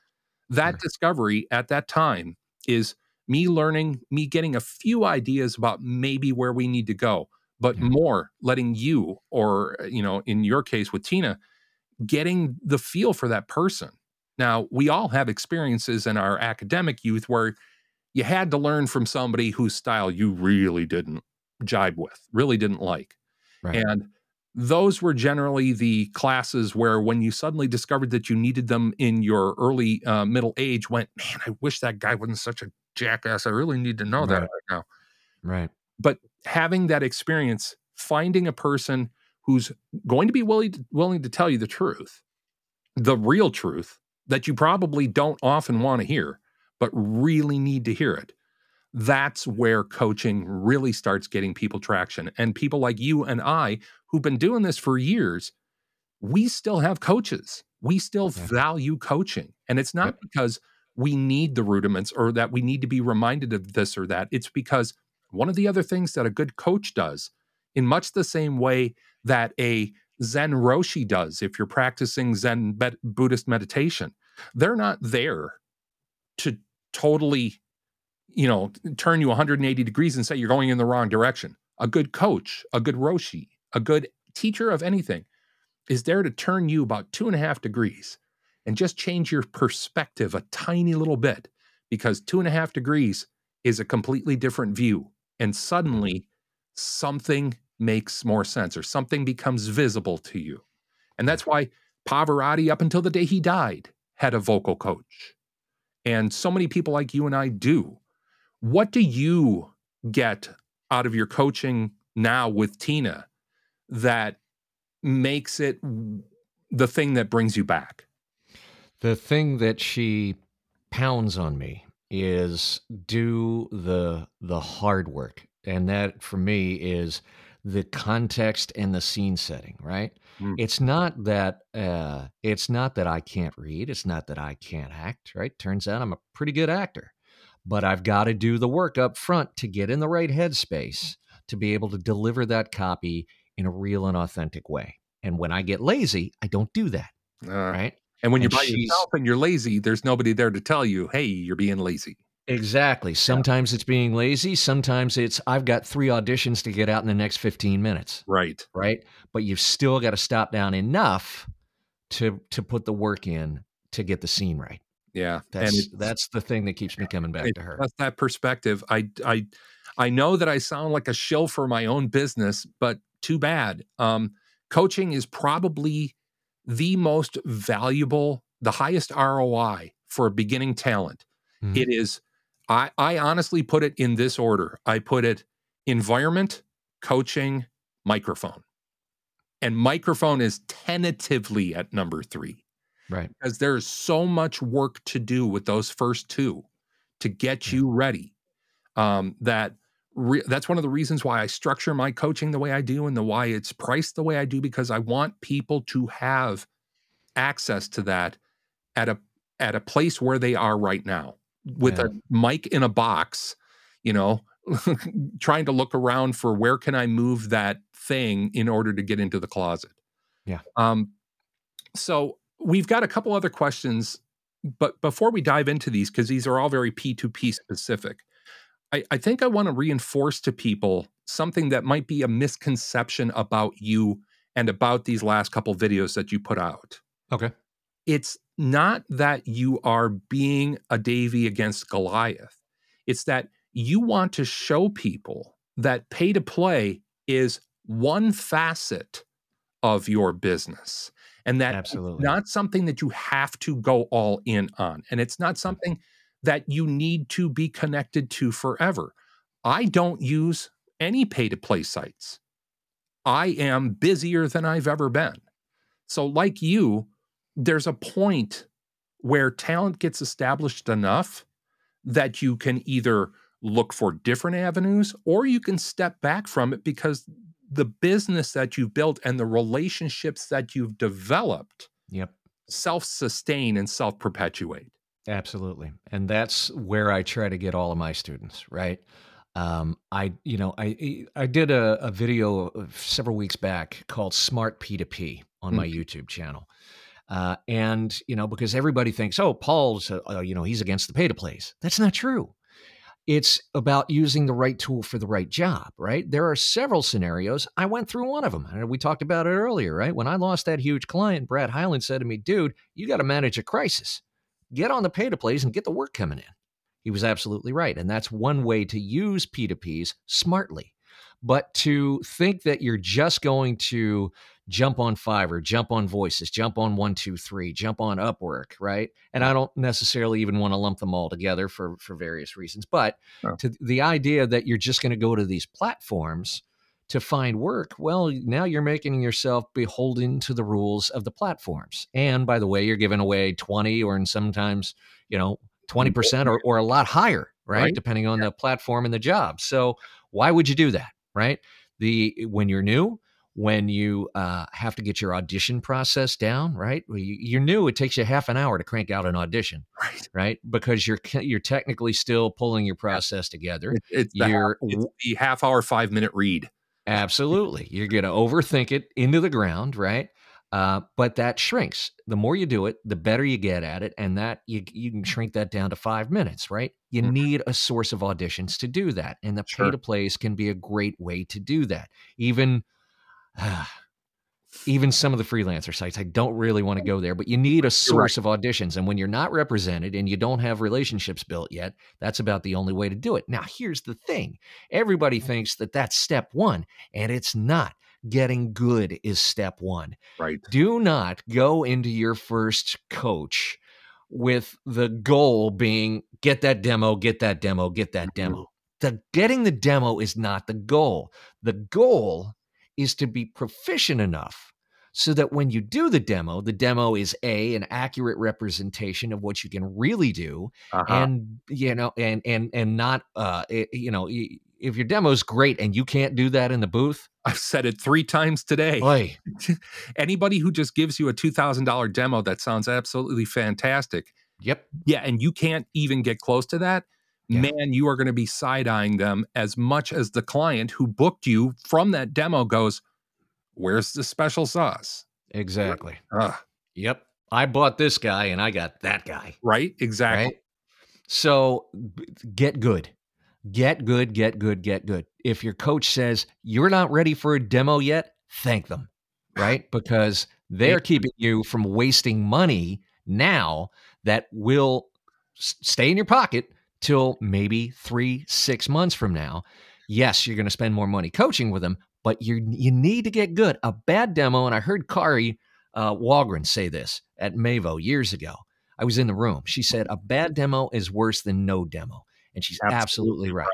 [SPEAKER 1] that
[SPEAKER 3] Sure.
[SPEAKER 1] discovery at that time is me learning, me getting a few ideas about maybe where we need to go, but
[SPEAKER 3] Yeah.
[SPEAKER 1] more letting you, or, you know, in your case with Tina, getting the feel for that person. Now, we all have experiences in our academic youth where you had to learn from somebody whose style you really didn't jibe with, really didn't like.
[SPEAKER 3] Right.
[SPEAKER 1] And those were generally the classes where when you suddenly discovered that you needed them in your early uh, middle age went man i wish that guy wasn't such a jackass i really need to know that
[SPEAKER 3] Right.
[SPEAKER 1] right now
[SPEAKER 3] right.
[SPEAKER 1] but having that experience finding a person who's going to be willing to, willing to tell you the truth the real truth that you probably don't often want to hear but really need to hear it that's where coaching really starts getting people traction and people like you and i who've been doing this for years we still have coaches we still
[SPEAKER 3] Yeah.
[SPEAKER 1] value coaching. And it's not
[SPEAKER 3] Yep.
[SPEAKER 1] because we need the rudiments or that we need to be reminded of this or that. It's because one of the other things that a good coach does, in much the same way that a Zen Roshi does, if you're practicing Zen med- Buddhist meditation, they're not there to totally, you know, turn you 180 degrees and say you're going in the wrong direction. A good coach, a good Roshi, a good teacher of anything is there to turn you about two and a half degrees and just change your perspective a tiny little bit because two and a half degrees is a completely different view. And suddenly something makes more sense or something becomes visible to you. And that's why Pavarotti, up until the day he died, had a vocal coach. And so many people like you and I do. What do you get out of your coaching now with Tina that makes it the thing that brings you back?
[SPEAKER 3] The thing that she pounds on me is do the the hard work. And that for me is the context and the scene setting, right?
[SPEAKER 1] Mm.
[SPEAKER 3] It's not that uh it's not that I can't read, it's not that I can't act, right? Turns out I'm a pretty good actor. But I've got to do the work up front to get in the right headspace to be able to deliver that copy in a real and authentic way. And when I get lazy, I don't do that,
[SPEAKER 1] Uh,
[SPEAKER 3] right?
[SPEAKER 1] And when you're by yourself and you're lazy, there's nobody there to tell you, hey, you're being lazy.
[SPEAKER 3] Exactly. Sometimes it's being lazy. Sometimes it's I've got three auditions to get out in the next 15 minutes,
[SPEAKER 1] Right.
[SPEAKER 3] right? But you've still got to stop down enough to to put the work in to get the scene right.
[SPEAKER 1] Yeah.
[SPEAKER 3] That's
[SPEAKER 1] and
[SPEAKER 3] that's the thing that keeps me coming back to her.
[SPEAKER 1] just that perspective. I I I know that I sound like a shill for my own business, but too bad. Um, coaching is probably the most valuable, the highest ROI for a beginning talent.
[SPEAKER 3] Mhm.
[SPEAKER 1] It is. I I honestly put it in this order. I put it environment, coaching, microphone, and microphone is tentatively at number three
[SPEAKER 3] Right.
[SPEAKER 1] because there's so much work to do with those first two to get you ready. Um, that re- that's one of the reasons why I structure my coaching the way I do and the why it's priced the way I do because I want people to have access to that at a at a place where they are right now with
[SPEAKER 3] Yeah.
[SPEAKER 1] a mic in a box, you know, trying to look around for where can I move that thing in order to get into the closet.
[SPEAKER 3] Yeah.
[SPEAKER 1] Um so we've got a couple other questions, but before we dive into these, because these are all very P2P specific, I, I think I want to reinforce to people something that might be a misconception about you and about these last couple videos that you put out.
[SPEAKER 3] Okay.
[SPEAKER 1] It's not that you are being a Davy against Goliath. It's that you want to show people that pay to play is one facet of your business and that
[SPEAKER 3] Absolutely.
[SPEAKER 1] not something that you have to go all in on and it's not mm. something that you need to be connected to forever. I don't use any pay to play sites. I am busier than i've ever been. So like you there's a point where talent gets established enough that you can either look for different avenues or you can step back from it because the business that you've built and the relationships that you've developed
[SPEAKER 3] Yep.
[SPEAKER 1] self sustain and self perpetuate.
[SPEAKER 3] Absolutely. And that's where I try to get all of my students, right? Um, I, you know, I I did a, a video several weeks back called Smart P2P on my YouTube channel. Uh, and, you know, because everybody thinks, oh, Paul's, uh, uh, you know, he's against the pay to plays. That's not true. It's about using the right tool for the right job, right? There are several scenarios. I went through one of them. We talked about it earlier, right? When I lost that huge client, Brad Highland said to me, dude, you got to manage a crisis get on the pay to plays and get the work coming in. He was absolutely right. And that's one way to use P2Ps smartly. But to think that you're just going to jump on Fiverr, jump on Voices, jump on 123, jump on Upwork, right? And I don't necessarily even want to lump them all together for, for various reasons. But to the idea that you're just going to go to these platforms to find work, well, now you're making yourself beholden to the rules of the platforms. And by the way, you're giving away 20 or in sometimes, you know, 20% or, or a lot higher, right?
[SPEAKER 1] Right.
[SPEAKER 3] Depending on the platform and the job. So why would you do that, right? The when you're new, when you uh, have to get your audition process down, right? Well, you, you're new; it takes you half an hour to crank out an audition,
[SPEAKER 1] Right.
[SPEAKER 3] right? Because you're you're technically still pulling your process together.
[SPEAKER 1] It- it's, the half, it's the half hour, five minute read.
[SPEAKER 3] Absolutely. You're going to overthink it into the ground, right? Uh, but that shrinks. The more you do it, the better you get at it. And that you, you can shrink that down to five minutes, right? You
[SPEAKER 1] Mhm.
[SPEAKER 3] need a source of auditions to do that. And the
[SPEAKER 1] Sure.
[SPEAKER 3] pay to plays can be a great way to do that. Even, even some of the freelancer sites, I don't really want to go there, but you need a source of auditions. And when you're not represented and you don't have relationships built yet, that's about the only way to do it. Now, here's the thing everybody mm-hmm. thinks that that's step one, and it's not. Getting good is step one.
[SPEAKER 1] Right.
[SPEAKER 3] Do not go into your first coach with the goal being get that demo, get that demo, get that mm-hmm. demo. The getting the demo is not the goal. The goal is to be proficient enough so that when you do the demo, the demo is a an accurate representation of what you can really do
[SPEAKER 1] Uh-huh.
[SPEAKER 3] and you know and and and not uh i- you know if your demo's great and you can't do that in the booth
[SPEAKER 1] I've said it three times today. Anybody who just gives you a $2,000 demo that sounds absolutely fantastic.
[SPEAKER 3] yep
[SPEAKER 1] Yeah. And you can't even get close to that.
[SPEAKER 3] Yeah.
[SPEAKER 1] Man, you are going to be side eyeing them as much as the client who booked you from that demo goes, Where's the special sauce?
[SPEAKER 3] exactly.
[SPEAKER 1] Ugh,
[SPEAKER 3] yep. I bought this guy and i got that guy.
[SPEAKER 1] Right? Exactly.
[SPEAKER 3] right? So get good. Get good get good get good. If your coach says you're not ready for a demo yet thank them. Right? Because they're keeping you from wasting money now that will stay in your pocket till maybe three six months from now yes you're going to spend more money coaching with them but you you need to get good a bad demo and i heard kari uh, Wahlgren say this at Mavo years ago. I was in the room. She said a bad demo is worse than no demo, and she's absolutely,
[SPEAKER 1] Absolutely
[SPEAKER 3] right.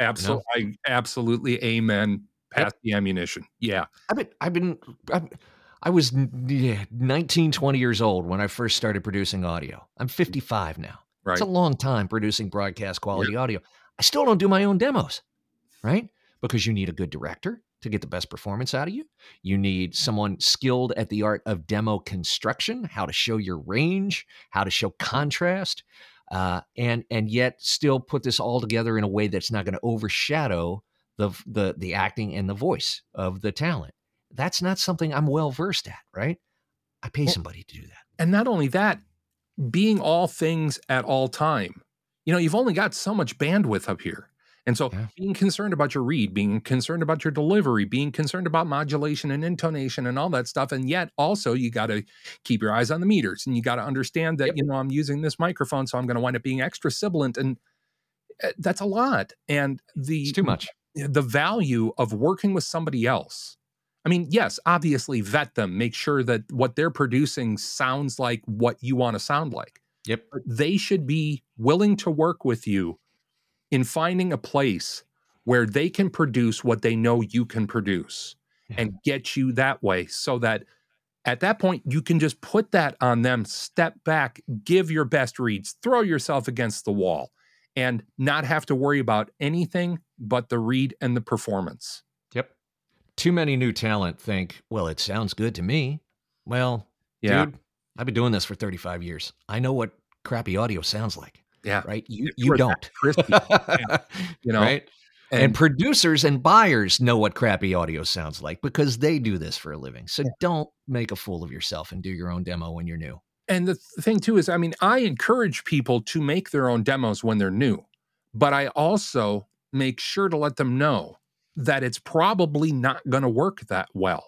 [SPEAKER 1] Absolutely. I absolutely amen. Pass the ammunition. Yeah.
[SPEAKER 3] I've been, I've been, I've, I was n- yeah, 19, 20 years old when I first started producing audio. I'm 55 now.
[SPEAKER 1] Right.
[SPEAKER 3] It's a long time producing broadcast quality audio. I still don't do my own demos, right? Because you need a good director to get the best performance out of you. You need someone skilled at the art of demo construction, how to show your range, how to show contrast, uh, and and yet still put this all together in a way that's not going to overshadow the the the acting and the voice of the talent. That's not something I'm well versed at, right? I pay
[SPEAKER 1] Well-
[SPEAKER 3] somebody to do that.
[SPEAKER 1] and not only that, being all things at all time. You know, you've only got so much bandwidth up here. And so
[SPEAKER 3] Yeah.
[SPEAKER 1] being concerned about your read, being concerned about your delivery, being concerned about modulation and intonation and all that stuff. And yet also you got to keep your eyes on the meters and you got to understand that,
[SPEAKER 3] Yep.
[SPEAKER 1] you know, I'm using this microphone, so I'm going to wind up being extra sibilant. And uh, that's a lot. And the
[SPEAKER 3] It's too much.
[SPEAKER 1] the value of working with somebody else. I mean, yes, obviously vet them, make sure that what they're producing sounds like what you want to sound like.
[SPEAKER 3] Yep.
[SPEAKER 1] But they should be willing to work with you in finding a place where they can produce what they know you can produce
[SPEAKER 3] Yeah.
[SPEAKER 1] and get you that way so that at that point you can just put that on them, step back, give your best reads, throw yourself against the wall and not have to worry about anything but the read and the performance.
[SPEAKER 3] Too many new talent think, well, it sounds good to me. Well,
[SPEAKER 1] Yeah.
[SPEAKER 3] dude, I've been doing this for 35 years. I know what crappy audio sounds like,
[SPEAKER 1] Yeah.
[SPEAKER 3] right? You you don't.
[SPEAKER 1] crispy, you know,
[SPEAKER 3] right? And,
[SPEAKER 1] and,
[SPEAKER 3] producers and buyers know what crappy audio sounds like because they do this for a living. So don't make a fool of yourself and do your own demo when you're new.
[SPEAKER 1] and the thing too is, I mean, I encourage people to make their own demos when they're new, but I also make sure to let them know that it's probably not going to work that well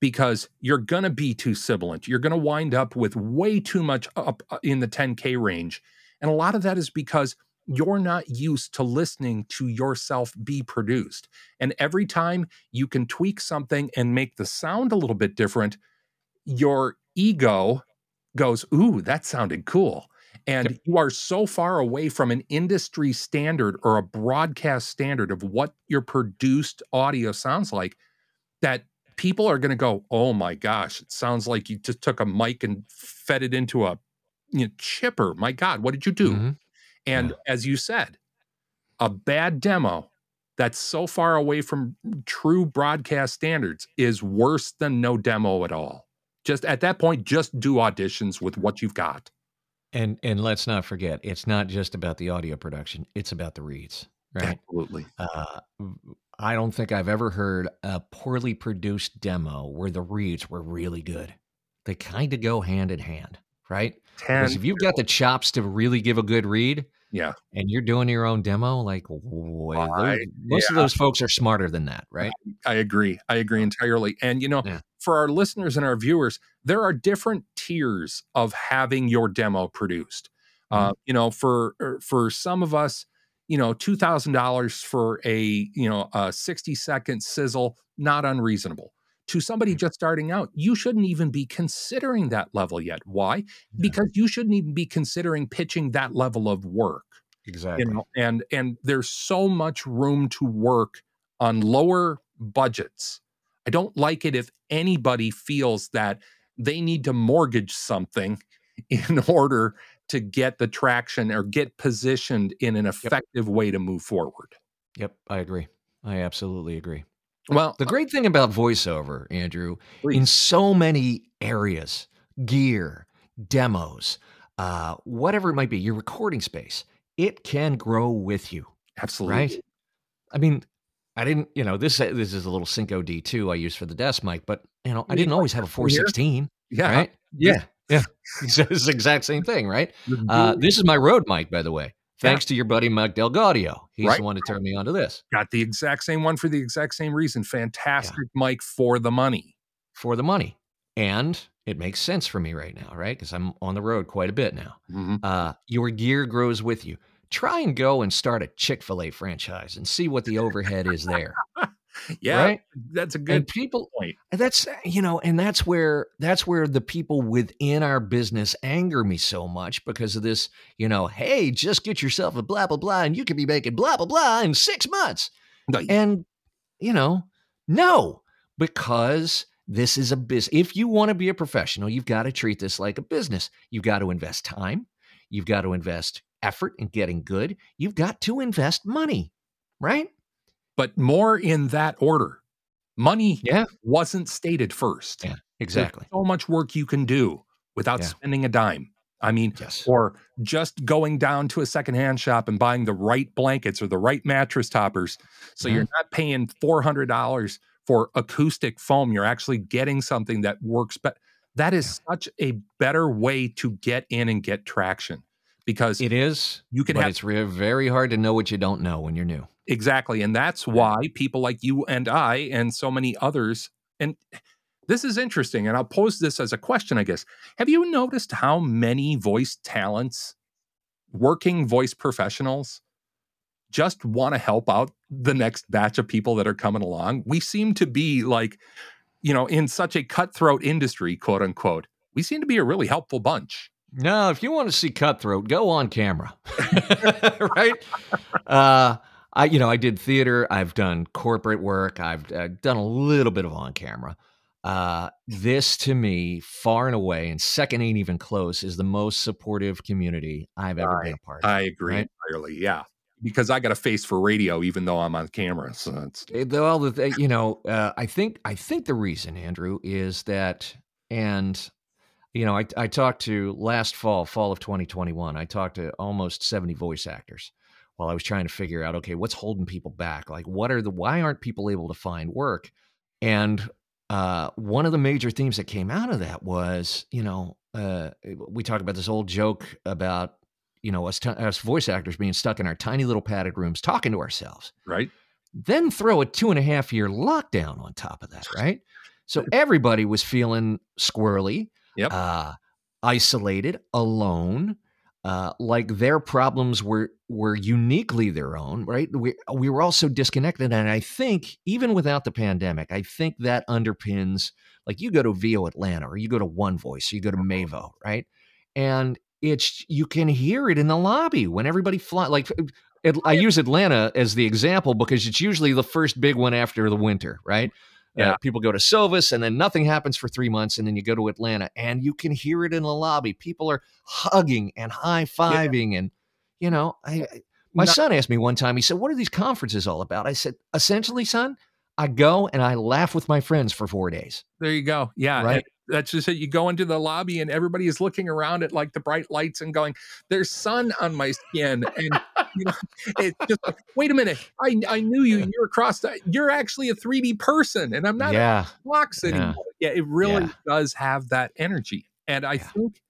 [SPEAKER 1] because you're going to be too sibilant. You're going to wind up with way too much up uh, in the 10K range. And a lot of that is because you're not used to listening to yourself be produced. And every time you can tweak something and make the sound a little bit different, your ego goes, Ooh, that sounded cool. And you are so far away from an industry standard or a broadcast standard of what your produced audio sounds like that people are going to go, Oh my gosh, it sounds like you just took a mic and fed it into a you know, chipper. My God, what did you do?
[SPEAKER 3] Mhm.
[SPEAKER 1] And as you said, a bad demo that's so far away from true broadcast standards is worse than no demo at all. Just at that point, just do auditions with what you've got.
[SPEAKER 3] And and let's not forget, it's not just about the audio production; it's about the reads, right?
[SPEAKER 1] Absolutely.
[SPEAKER 3] Uh, I don't think I've ever heard a poorly produced demo where the reads were really good. They kind of go hand in hand, right? Because if you've got the chops to really give a good read,
[SPEAKER 1] yeah,
[SPEAKER 3] and you're doing your own demo, like well,
[SPEAKER 1] I-
[SPEAKER 3] most
[SPEAKER 1] yeah.
[SPEAKER 3] of those folks are smarter than that, right?
[SPEAKER 1] I agree. I agree entirely. And you know,
[SPEAKER 3] Yeah.
[SPEAKER 1] for our listeners and our viewers, there are different tiers of having your demo produced. Uh, you know, for er, for some of us, you know, two thousand dollars for a you know a sixty second sizzle, not unreasonable. To somebody mm. just starting out, you shouldn't even be considering that level yet. Why? Because you shouldn't even be considering pitching that level of work
[SPEAKER 3] Exactly.
[SPEAKER 1] you know and and there's so much room to work on lower budgets i don't like it if anybody feels that they need to mortgage something in order to get the traction or get positioned in an effective way to move forward
[SPEAKER 3] Yep, I agree. I absolutely agree.
[SPEAKER 1] Well
[SPEAKER 3] The great thing about voiceover, Andrew, in so many areas, gear, demos, uh, whatever it might be, your recording space, it can grow with you,
[SPEAKER 1] absolutely
[SPEAKER 3] right? I mean, I didn't, you know, this this is a little Synco D2 I use for the desk mic, but you know, I didn't always have a 416,
[SPEAKER 1] yeah
[SPEAKER 3] right? Yeah, yeah, it's the exact same thing, right? Uh, this is my road mic, by the way. Thanks to your buddy Mike DelGaudio. He's
[SPEAKER 1] Right.
[SPEAKER 3] the one to turn me onto this
[SPEAKER 1] got the exact same one for the exact same reason fantastic Mike for the money
[SPEAKER 3] for the money. And it makes sense for me right now, right? Because I'm on the road quite a bit now.
[SPEAKER 1] Mhm.
[SPEAKER 3] Uh, your gear grows with you. Try and go and start a Chick fil A franchise and see what the overhead is there.
[SPEAKER 1] yeah
[SPEAKER 3] Right?
[SPEAKER 1] that's a
[SPEAKER 3] And
[SPEAKER 1] good
[SPEAKER 3] people,
[SPEAKER 1] point
[SPEAKER 3] and that's you know, and that's where that's where the people within our business anger me so much because of this, you know, hey, just get yourself a blah blah blah, and you could be making blah blah blah in six months.
[SPEAKER 1] No,
[SPEAKER 3] And, you know, no, because this is a business. If you want to be a professional, you've got to treat this like a business. You've got to invest time. You've got to invest effort in getting good. You've got to invest money, right?
[SPEAKER 1] But more in that order. Money
[SPEAKER 3] Yeah.
[SPEAKER 1] wasn't stated first.
[SPEAKER 3] Yeah,
[SPEAKER 1] There's
[SPEAKER 3] exactly.
[SPEAKER 1] so much work you can do without
[SPEAKER 3] Yeah.
[SPEAKER 1] spending a dime. I mean,
[SPEAKER 3] Yes.
[SPEAKER 1] or just going down to a secondhand shop and buying the right blankets or the right mattress toppers. So you're mm-hmm. not paying $400 for acoustic foam. You're actually getting something that works. But that is such a better way to get in and get traction because
[SPEAKER 3] It is,
[SPEAKER 1] you can
[SPEAKER 3] but
[SPEAKER 1] have
[SPEAKER 3] it's re- very hard to know what you don't know when you're new.
[SPEAKER 1] Exactly. And that's why people like you and I and so many others, and this is interesting. And I'll pose this as a question, I guess. Have you noticed how many voice talents, working voice professionals, just want to help out the next batch of people that are coming along? We seem to be like, you know, in such a cutthroat industry, quote unquote. We seem to be a really helpful bunch.
[SPEAKER 3] No, if you want to see cutthroat, go on camera. right? Uh I you know, I did theater, I've done corporate work, I've uh, done a little bit of on camera. Uh this to me far and away and second ain't even close is the most supportive community I've ever been a part of.
[SPEAKER 1] I agree
[SPEAKER 3] Right.
[SPEAKER 1] entirely. Yeah. Because I got a face for radio, even though I'm on camera. So it's
[SPEAKER 3] It- Well, the you know, uh, I think I think the reason, Andrew, is that, and you know, I I talked to last fall, fall of 2021. I talked to almost 70 voice actors while I was trying to figure out, okay, what's holding people back? Like, what are the why aren't people able to find work? And uh, one of the major themes that came out of that was, you know, uh, we talk about this old joke about, you know, us, t- us voice actors being stuck in our tiny little padded rooms talking to ourselves
[SPEAKER 1] right.
[SPEAKER 3] then throw a two and a half year lockdown on top of that, right? So everybody was feeling squirrely,
[SPEAKER 1] Yep.
[SPEAKER 3] uh, isolated, alone, uh, like their problems were were uniquely their own, right? We we were also disconnected, and I think even without the pandemic, I think that underpins like you go to VO Atlanta or you go to One Voice, or you go to Mavo, right? And it's you can hear it in the lobby when everybody fly like it, I use Atlanta as the example because it's usually the first big one after the winter, right?
[SPEAKER 1] Yeah.
[SPEAKER 3] Uh, people go to Silvis and then nothing happens for three months, and then you go to Atlanta and you can hear it in the lobby. People are hugging and high fiving, and you know, I, I- My
[SPEAKER 1] Not-
[SPEAKER 3] son asked me one time, he said, What are these conferences all about? I said, Essentially, son, I go and I laugh with my friends for four days.
[SPEAKER 1] There you go. Yeah.
[SPEAKER 3] Right.
[SPEAKER 1] That's just it. You go into the lobby and everybody is looking around at like the bright lights and going, "There's sun on my skin," and you know, it's just like, wait a minute. I I knew you. You're across. The, you're actually a 3D person, and I'm not
[SPEAKER 3] yeah.
[SPEAKER 1] a box
[SPEAKER 3] Yeah.
[SPEAKER 1] anymore. Yeah, it really
[SPEAKER 3] Yeah.
[SPEAKER 1] does have that energy, and I
[SPEAKER 3] Yeah.
[SPEAKER 1] think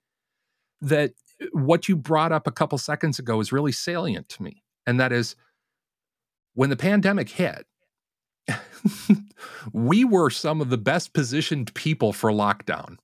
[SPEAKER 1] that what you brought up a couple seconds ago is really salient to me, and that is when the pandemic hit. we were some of the best positioned people for lockdown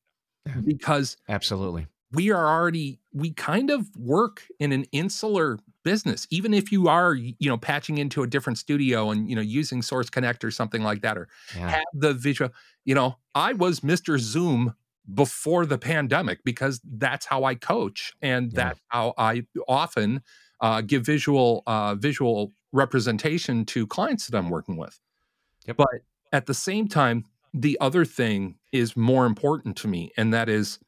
[SPEAKER 1] because
[SPEAKER 3] Absolutely.
[SPEAKER 1] We are already we kind of work in an insular business even if you are you know patching into a different studio and you know using source connect or something like that or
[SPEAKER 3] Yeah.
[SPEAKER 1] have the visual you know i was mr zoom before the pandemic because that's how i coach and
[SPEAKER 3] Yeah.
[SPEAKER 1] that's how i often uh, give visual uh, visual representation to clients that i'm working with
[SPEAKER 3] Yep.
[SPEAKER 1] but at the same time the other thing is more important to me and that is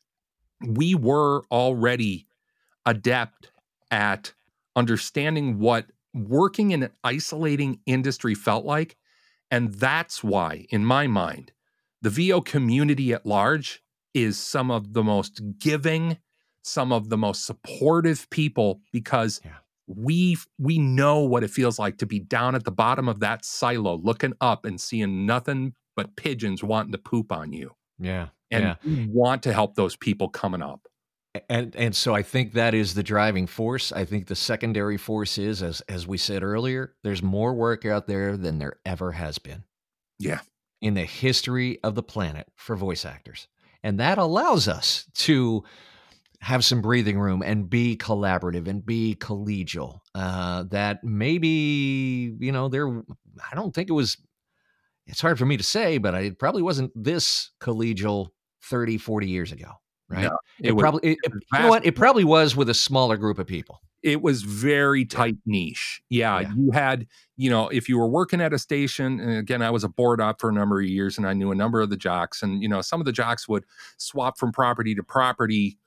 [SPEAKER 1] we were already adept at understanding what working in an isolating industry felt like. And that's why, in my mind, the VO community at large is some of the most giving, some of the most supportive people because
[SPEAKER 3] Yeah.
[SPEAKER 1] we we know what it feels like to be down at the bottom of that silo looking up and seeing nothing but pigeons wanting to poop on you
[SPEAKER 3] Yeah.
[SPEAKER 1] And
[SPEAKER 3] yeah.
[SPEAKER 1] we want to help those people coming up
[SPEAKER 3] and and so I think that is the driving force. I think the secondary force is, as as we said earlier, there's more work out there than there ever has been.
[SPEAKER 1] Yeah.
[SPEAKER 3] in the history of the planet for voice actors, and that allows us to have some breathing room and be collaborative and be collegial. Uh, that maybe you know there. I don't think it was. It's hard for me to say, but I, it probably wasn't this collegial 30, 40 years ago, right?
[SPEAKER 1] No,
[SPEAKER 3] It,
[SPEAKER 1] was-
[SPEAKER 3] probably it, it- you know what? It probably was with a smaller group of people.
[SPEAKER 1] it was very tight niche. Yeah,
[SPEAKER 3] Yeah.
[SPEAKER 1] you had, you know, if you were working at a station, and again, I was a board op for a number of years and I knew a number of the jocks, and, you know, some of the jocks would swap from property to property,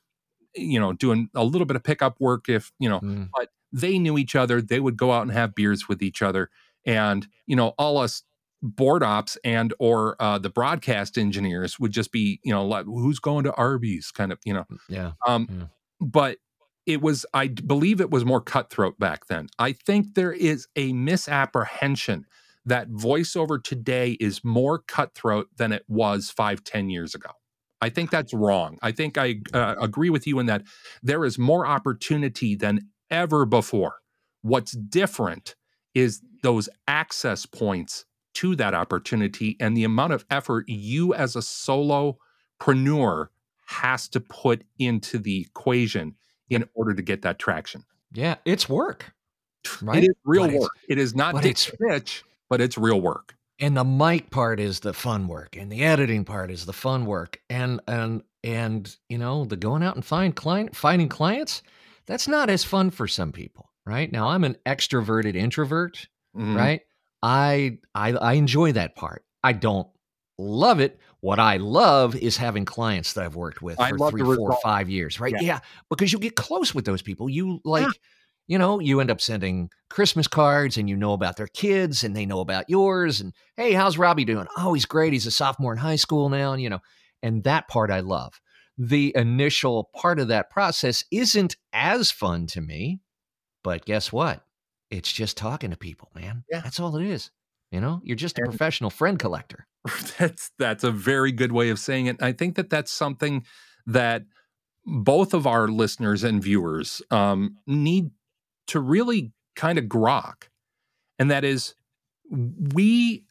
[SPEAKER 1] you know, doing a little bit of pickup work if, you know,
[SPEAKER 3] Mm,
[SPEAKER 1] but they knew each other. They would go out and have beers with each other. And, you know, all us board ops and or uh, the broadcast engineers would just be, you know, like, who's going to Arby's kind of, you know,
[SPEAKER 3] yeah.
[SPEAKER 1] um,
[SPEAKER 3] Yeah.
[SPEAKER 1] but it was, i believe it was more cutthroat back then. I think there is a misapprehension that voiceover today is more cutthroat than it was five, ten years ago. I think that's wrong. I think I uh, agree with you in that there is more opportunity than ever before. What's different is those access points to that opportunity and the amount of effort you as a solopreneur has to put into the equation in order to get that traction.
[SPEAKER 3] Yeah, it's work. Right?
[SPEAKER 1] It is real
[SPEAKER 3] But
[SPEAKER 1] work. It is not
[SPEAKER 3] it's-
[SPEAKER 1] Pitch, but it's real work.
[SPEAKER 3] And the mic part is the fun work, and the editing part is the fun work, and and and you know the going out and find client finding clients. That's not as fun for some people, right? Now I'm an extroverted introvert,
[SPEAKER 1] Mhm.
[SPEAKER 3] right? I I I enjoy that part. I don't love it. What I love is having clients that I've worked with
[SPEAKER 1] I
[SPEAKER 3] for three, four, five years, right?
[SPEAKER 1] Yeah.
[SPEAKER 3] Yeah. because you get close with those people. You like, you know, you end up sending Christmas cards and you know about their kids and they know about yours. And hey, how's Robbie doing? Oh, he's great. He's a sophomore in high school now, and you know, and that part I love. The initial part of that process isn't as fun to me, but guess what? It's just talking to people, man.
[SPEAKER 1] Yeah.
[SPEAKER 3] That's all it is. You know, you're just a
[SPEAKER 1] And-
[SPEAKER 3] professional friend collector.
[SPEAKER 1] that's that's a very good way of saying it. I think that that's something that both of our listeners and viewers um, need to really kind of grok, and that is we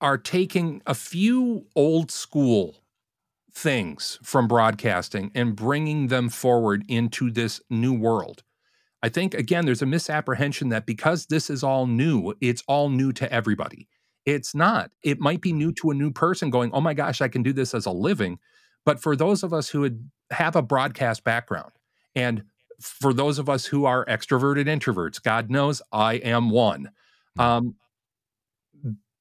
[SPEAKER 1] are taking a few old school things from broadcasting and bringing them forward into this new world. I think again, there's a misapprehension that because this is all new, it's all new to everybody. It's not. It might be new to a new person going, oh my gosh, I can do this as a living. But for those of us who would have a broadcast background, and for those of us who are extroverted introverts, God knows I am one. Um,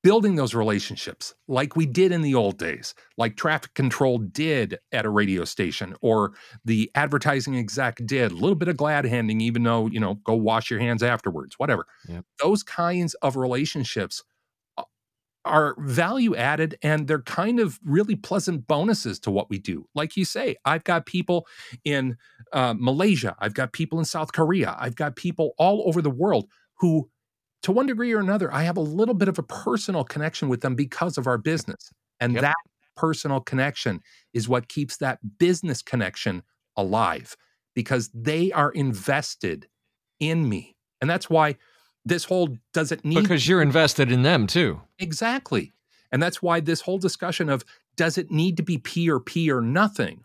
[SPEAKER 1] building those relationships like we did in the old days, like traffic control did at a radio station or the advertising exec did, a little bit of glad handing, even though, you know, go wash your hands afterwards, whatever.
[SPEAKER 3] Yep.
[SPEAKER 1] Those kinds of relationships uh, are value added and they're kind of really pleasant bonuses to what we do. Like you say, I've got people in uh, Malaysia, I've got people in South Korea, I've got people all over the world who to one degree or another, I have a little bit of a personal connection with them because of our business. And
[SPEAKER 3] Yep.
[SPEAKER 1] that personal connection is what keeps that business connection alive because they are invested in me. And that's why this whole does it need
[SPEAKER 3] Because you're invested in them too.
[SPEAKER 1] exactly. And that's why this whole discussion of does it need to be P or P or nothing?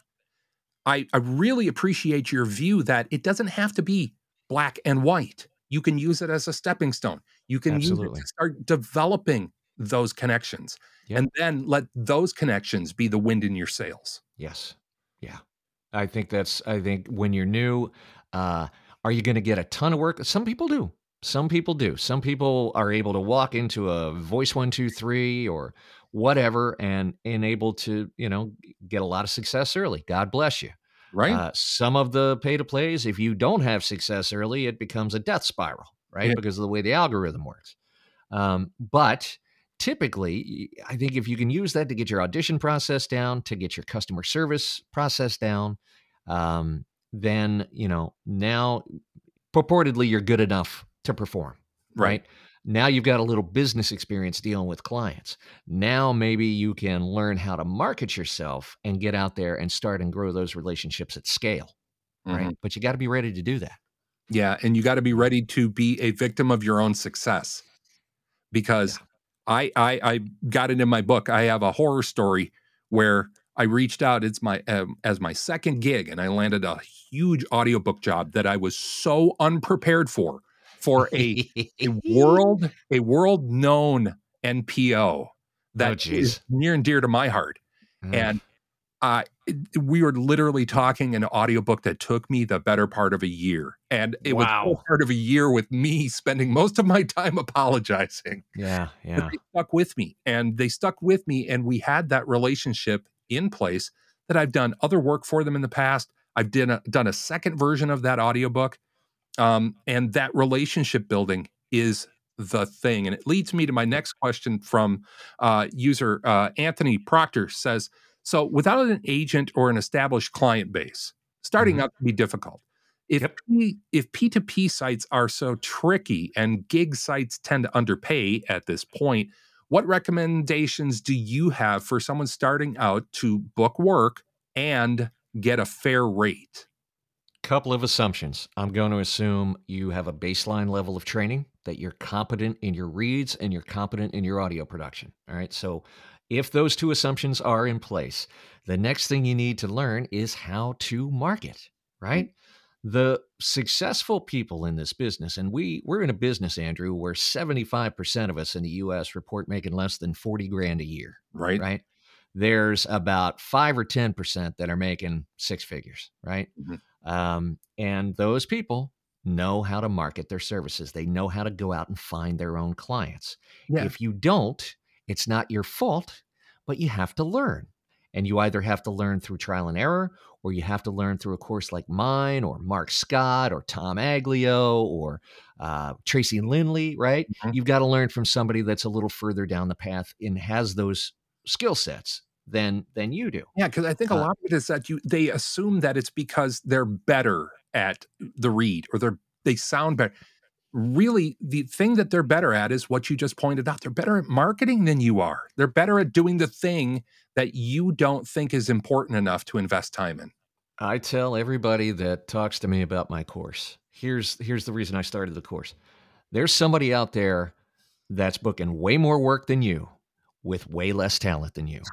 [SPEAKER 1] I, I really appreciate your view that it doesn't have to be black and white. You can use it as a stepping stone. You can
[SPEAKER 3] Absolutely.
[SPEAKER 1] use it to start developing those connections
[SPEAKER 3] Yep.
[SPEAKER 1] and then let those connections be the wind in your sails.
[SPEAKER 3] Yes. Yeah. I think that's, I think when you're new, uh, are you going to get a ton of work? Some people do. Some people do. Some people are able to walk into a voice one, two, three, or whatever and, and able to, you know, get a lot of success early. God bless you.
[SPEAKER 1] Right?
[SPEAKER 3] Uh, some of the pay to plays, if you don't have success early, it becomes a death spiral, right?
[SPEAKER 1] Yeah.
[SPEAKER 3] Because of the way the algorithm works. Um, but typically, I think if you can use that to get your audition process down, to get your customer service process down, um, then you know now purportedly you're good enough to perform, right? Now you've got a little business experience dealing with clients. Now maybe you can learn how to market yourself and get out there and start and grow those relationships at scale, right?
[SPEAKER 1] Mhm.
[SPEAKER 3] But you got to be ready to do that.
[SPEAKER 1] Yeah, and you got to be ready to be a victim of your own success. Because I, I I got it in my book. I have a horror story where I reached out. It's my um, as my second gig, and I landed a huge audiobook job that I was so unprepared for for a a world a world known NPO that is
[SPEAKER 3] geez.
[SPEAKER 1] near and dear to my heart.
[SPEAKER 3] Mm.
[SPEAKER 1] And uh, we were literally talking an audiobook that took me the better part of a year. And it was part of a year with me spending most of my time apologizing.
[SPEAKER 3] yeah,
[SPEAKER 1] But
[SPEAKER 3] yeah.
[SPEAKER 1] they stuck with me and they stuck with me. And we had that relationship in place that I've done other work for them in the past. I've done a, done a second version of that audiobook. Um, and that relationship building is the thing. And it leads me to my next question from uh, user uh, Anthony Proctor says, so without an agent or an established client base, starting
[SPEAKER 3] Mhm.
[SPEAKER 1] out can be difficult. If
[SPEAKER 3] Yep.
[SPEAKER 1] P, if P2P sites are so tricky and gig sites tend to underpay at this point, what recommendations do you have for someone starting out to book work and get a fair rate?
[SPEAKER 3] Couple of assumptions. I'm going to assume you have a baseline level of training, that you're competent in your reads and you're competent in your audio production. All right. So, if those two assumptions are in place, the next thing you need to learn is how to market, right? The successful people in this business, and we we're in a business, Andrew, where 75% of us in the US report making less than 40 grand a year
[SPEAKER 1] Right.
[SPEAKER 3] right? There's about five or 10% that are making six figures, right?
[SPEAKER 1] Mhm.
[SPEAKER 3] Um, and those people know how to market their services. They know how to go out and find their own clients.
[SPEAKER 1] Yeah.
[SPEAKER 3] If you don't, it's not your fault, but you have to learn. And you either have to learn through trial and error, or you have to learn through a course like mine, or Marc Scott, or Tom Aglio, or uh, Tracy Lindley, right?
[SPEAKER 1] Mhm.
[SPEAKER 3] You've got to learn from somebody that's a little further down the path and has those skill sets than than you do.
[SPEAKER 1] Yeah, because I think a
[SPEAKER 3] Uh,
[SPEAKER 1] lot of it is that you they assume that it's because they're better at the read or they're they sound better. Really, the thing that they're better at is what you just pointed out. They're better at marketing than you are. They're better at doing the thing that you don't think is important enough to invest time in.
[SPEAKER 3] I tell everybody that talks to me about my course. Here's here's the reason I started the course. There's somebody out there that's booking way more work than you with way less talent than you.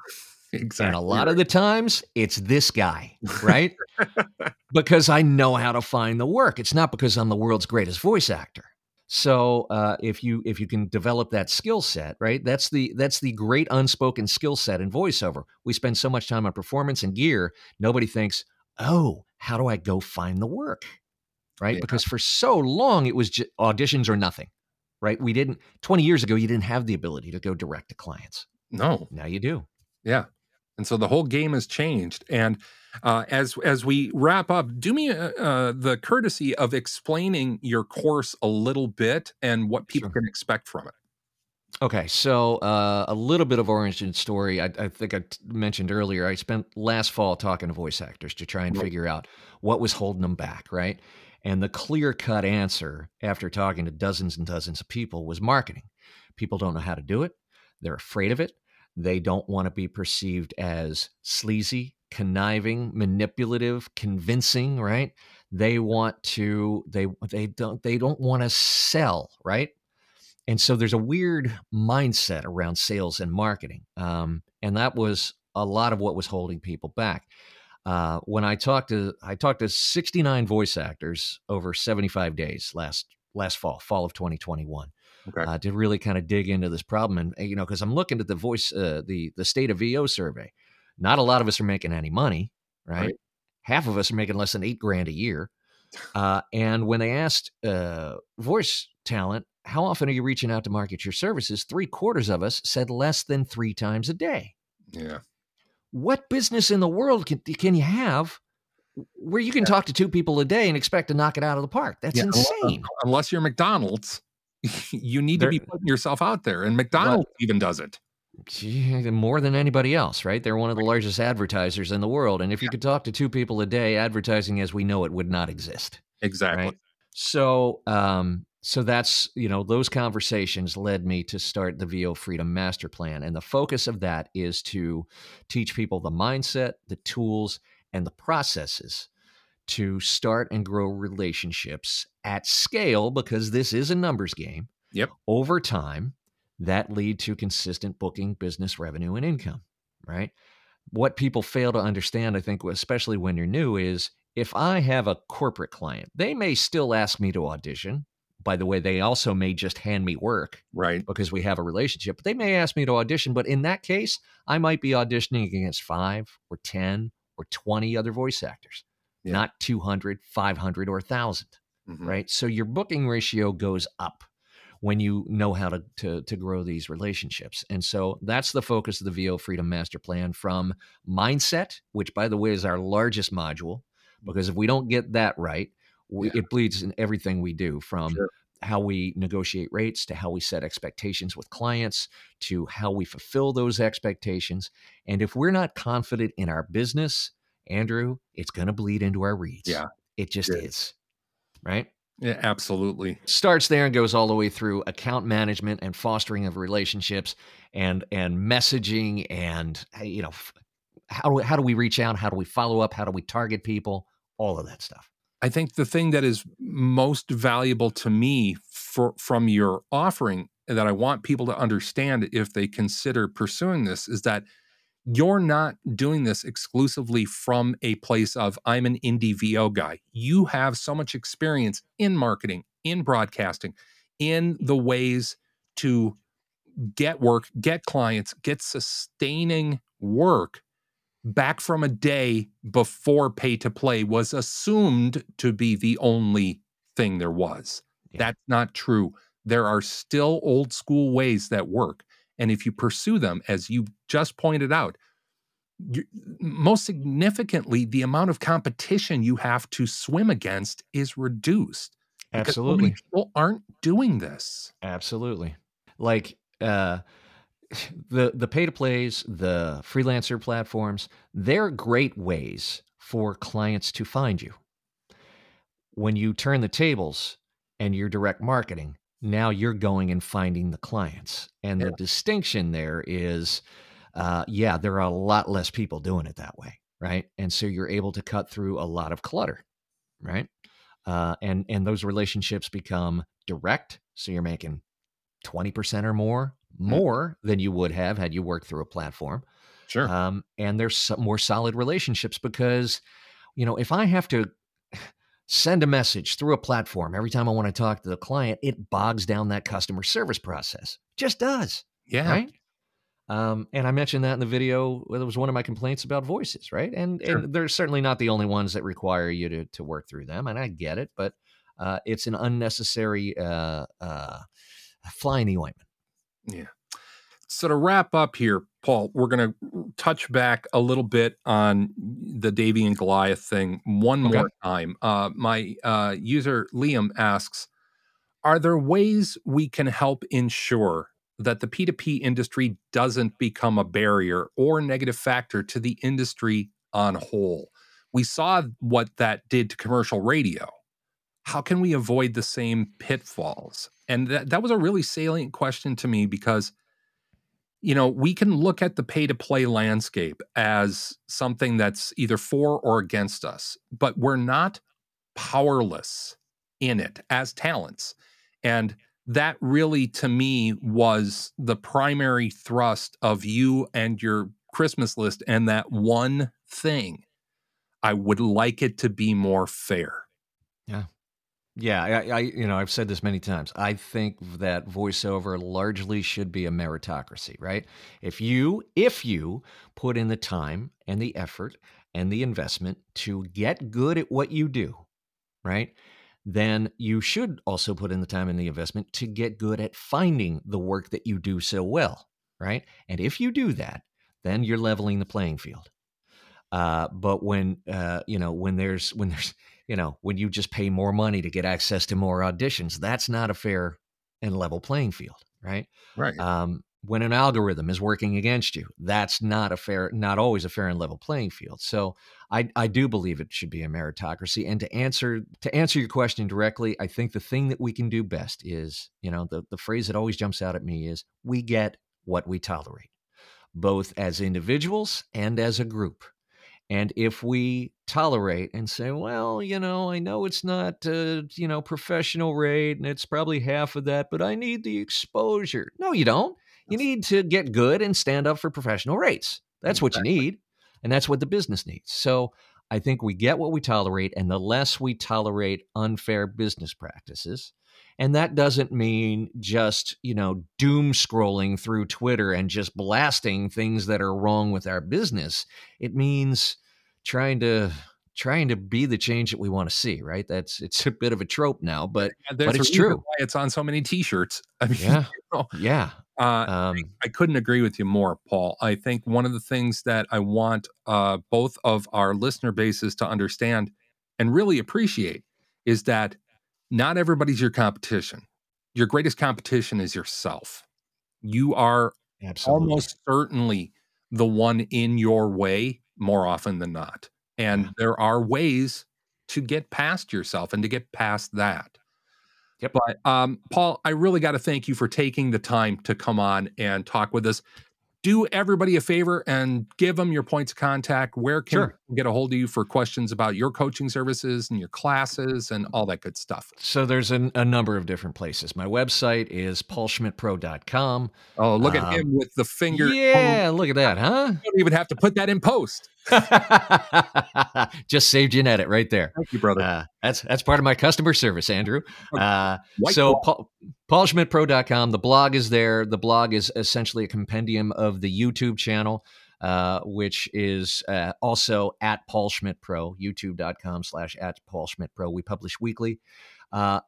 [SPEAKER 1] Exactly.
[SPEAKER 3] And a lot of the times it's this guy, right? because I know how to find the work. It's not because I'm the world's greatest voice actor. So uh, if you if you can develop that skill set, right? That's the that's the great unspoken skill set in voiceover. We spend so much time on performance and gear. Nobody thinks, oh, how do I go find the work, right?
[SPEAKER 1] Yeah.
[SPEAKER 3] Because for so long it was just auditions or nothing, right? We didn't 20 years ago. You didn't have the ability to go direct to clients.
[SPEAKER 1] No,
[SPEAKER 3] Now you do.
[SPEAKER 1] Yeah. And so the whole game has changed. And uh, as as we wrap up, do me uh, uh, the courtesy of explaining your course a little bit and what people
[SPEAKER 3] Sure.
[SPEAKER 1] can expect from it.
[SPEAKER 3] Okay, so uh, a little bit of origin story. I, I think I t- mentioned earlier. I spent last fall talking to voice actors to try and
[SPEAKER 1] Right.
[SPEAKER 3] figure out what was holding them back, right? And the clear cut answer after talking to dozens and dozens of people was marketing. People don't know how to do it. They're afraid of it. They don't want to be perceived as sleazy, conniving, manipulative, convincing, right? They want to they they don't they don't want to sell, right? And so there's a weird mindset around sales and marketing. Um, and that was a lot of what was holding people back. Uh, when I talked to I talked to 69 voice actors over 75 days last last fall, fall of 2021,
[SPEAKER 1] Okay.
[SPEAKER 3] uh, to really kind of dig into this problem. And uh, you know, because I'm looking at the voice uh, the the state of VO survey, not a lot of us are making any money, right?
[SPEAKER 1] Right.
[SPEAKER 3] Half of us are making less than eight grand a year. Uh, and when they asked uh, voice talent, how often are you reaching out to market your services? Three quarters of us said less than three times a day.
[SPEAKER 1] yeah.
[SPEAKER 3] What business in the world can, can you have where you can talk to two people a day and expect to knock it out of the park? That's
[SPEAKER 1] Yeah,
[SPEAKER 3] insane.
[SPEAKER 1] Unless you're McDonald's, you need to be putting yourself out there. And McDonald's even does it.
[SPEAKER 3] More than anybody else, right? They're one of the largest advertisers in the world. And if you could talk to two people a day, advertising as we know it would not exist.
[SPEAKER 1] Exactly.
[SPEAKER 3] Right. So, um, so that's you know those conversations led me to start the VO Freedom Master Plan, and the focus of that is to teach people the mindset, the tools, and the processes to start and grow relationships at scale because this is a numbers game.
[SPEAKER 1] Yep.
[SPEAKER 3] Over time, that lead to consistent booking, business revenue, and income. Right. What people fail to understand, I think, especially when you're new, is if I have a corporate client, they may still ask me to audition. By the way, they also may just hand me work
[SPEAKER 1] Right.
[SPEAKER 3] because we have a relationship. But they may ask me to audition. But in that case, I might be auditioning against five or 10 or 20 other voice actors,
[SPEAKER 1] Yeah.
[SPEAKER 3] not 200, 500, or 1,000
[SPEAKER 1] Mhm.
[SPEAKER 3] right? So your booking ratio goes up when you know how to, to to grow these relationships. And so that's the focus of the VO Freedom Master Plan from mindset, which by the way is our largest module, because if we don't get that right, we,
[SPEAKER 1] Yeah.
[SPEAKER 3] it bleeds in everything we do from
[SPEAKER 1] Sure.
[SPEAKER 3] how we negotiate rates to how we set expectations with clients to how we fulfill those expectations. And if we're not confident in our business, Andrew, it's going to bleed into our reads.
[SPEAKER 1] Yeah.
[SPEAKER 3] It just
[SPEAKER 1] Yeah.
[SPEAKER 3] is. Right?
[SPEAKER 1] Yeah, absolutely.
[SPEAKER 3] starts there and goes all the way through account management and fostering of relationships and and messaging and you know how do we, how do we reach out how do we follow up how do we target people all of that stuff
[SPEAKER 1] I think the thing that is most valuable to me for, from your offering that I want people to understand if they consider pursuing this is that you're not doing this exclusively from a place of I'm an indie VO guy. You have so much experience in marketing, in broadcasting, in the ways to get work, get clients, get sustaining work back from a day before pay to play was assumed to be the only thing there was.
[SPEAKER 3] Yeah.
[SPEAKER 1] That's not true. There are still old school ways that work. And if you pursue them, as you just pointed out, you, most significantly, the amount of competition you have to swim against is reduced. because so many people aren't doing this.
[SPEAKER 3] absolutely like uh the the pay to plays the freelancer platforms they're great ways for clients to find you when you turn the tables and you're direct marketing now you're going and finding the clients. And
[SPEAKER 1] Yeah.
[SPEAKER 3] the distinction there is uh, yeah there are a lot less people doing it that way right? And so you're able to cut through a lot of clutter right? Uh, and and those relationships become direct so you're making 20% or more more than you would have had you worked through a platform.
[SPEAKER 1] Sure.
[SPEAKER 3] um, and there's some more solid relationships because you know if i have to send a message through a platform every time i want to talk to the client it bogs down that customer service process just does
[SPEAKER 1] yeah.
[SPEAKER 3] right um, and i mentioned that in the video It was one of my complaints about voices right and,
[SPEAKER 1] Sure.
[SPEAKER 3] and they're certainly not the only ones that require you to, to work through them and i get it but uh, it's an unnecessary uh, uh, fly in the ointment.
[SPEAKER 1] Yeah. So to wrap up here, Paul, we're going to touch back a little bit on the Davy and Goliath thing one
[SPEAKER 3] Okay.
[SPEAKER 1] more time. Uh, my uh, user Liam asks, are there ways we can help ensure that the P2P industry doesn't become a barrier or negative factor to the industry on whole? We saw what that did to commercial radio. How can we avoid the same pitfalls? And that, that was a really salient question to me because, you know, we can look at the pay to play landscape as something that's either for or against us, but we're not powerless in it as talents. And that really, to me, was the primary thrust of you and your Christmas list. And that one thing, I would like it to be more fair.
[SPEAKER 3] Yeah, I, I, you know, I've said this many times. I think that voiceover largely should be a meritocracy, right? If you, if you put in the time and the effort and the investment to get good at what you do, right? Then you should also put in the time and the investment to get good at finding the work that you do so well, right? And if you do that, then you're leveling the playing field. Uh, but when uh, you know when there's when there's you know, when you just pay more money to get access to more auditions, that's not a fair and level playing field, right?
[SPEAKER 1] Right.
[SPEAKER 3] Um, when an algorithm is working against you, that's not a fair, not always a fair and level playing field. So I, I do believe it should be a meritocracy. And to answer to answer your question directly, I think the thing that we can do best is, you know, the, the phrase that always jumps out at me is we get what we tolerate, both as individuals and as a group. And if we tolerate and say, well, you know, I know it's not, uh, you know, professional rate and it's probably half of that, but I need the exposure. No, you don't. You need to get good and stand up for professional rates. That's what you need. And that's what the business needs. So I think we get what we tolerate. And the less we tolerate unfair business practices, and that doesn't mean just, you know, doom scrolling through Twitter and just blasting things that are wrong with our business. It means trying to trying to be the change that we want to see, right? That's it's a bit of a trope now, but
[SPEAKER 1] there's
[SPEAKER 3] but it's true.
[SPEAKER 1] Why it's on so many T-shirts. I mean,
[SPEAKER 3] yeah.
[SPEAKER 1] know,
[SPEAKER 3] Yeah.
[SPEAKER 1] uh,
[SPEAKER 3] Um
[SPEAKER 1] I couldn't agree with you more, Paul. I think one of the things that I want uh, both of our listener bases to understand and really appreciate is that not everybody's your competition. Your greatest competition is yourself. You are
[SPEAKER 3] absolutely.
[SPEAKER 1] almost certainly the one in your way more often than not. And
[SPEAKER 3] Yeah.
[SPEAKER 1] there are ways to get past yourself and to get past that.
[SPEAKER 3] Yep.
[SPEAKER 1] But um, Paul, I really got to thank you for taking the time to come on and talk with us. Do everybody a favor and give them your points of contact. Where can
[SPEAKER 3] Sure.
[SPEAKER 1] Get a hold of you for questions about your coaching services and your classes and all that good stuff?
[SPEAKER 3] So there's an, a number of different places. My website is paulschmidtpro.com.
[SPEAKER 1] Oh, look
[SPEAKER 3] Um,
[SPEAKER 1] at him with the finger.
[SPEAKER 3] Yeah, look at that, huh?
[SPEAKER 1] You don't even have to put that in post.
[SPEAKER 3] Just saved you an edit right there.
[SPEAKER 1] Thank you, brother.
[SPEAKER 3] Uh, that's that's part of my customer service, Andrew. Uh, so. Paul, paulschmidtpro.com. The blog is there. The blog is essentially a compendium of the YouTube channel, uh, which is uh, also at Paul Schmidt Pro, youtube.com slash at Paul Schmidt Pro. We publish weekly. Uh,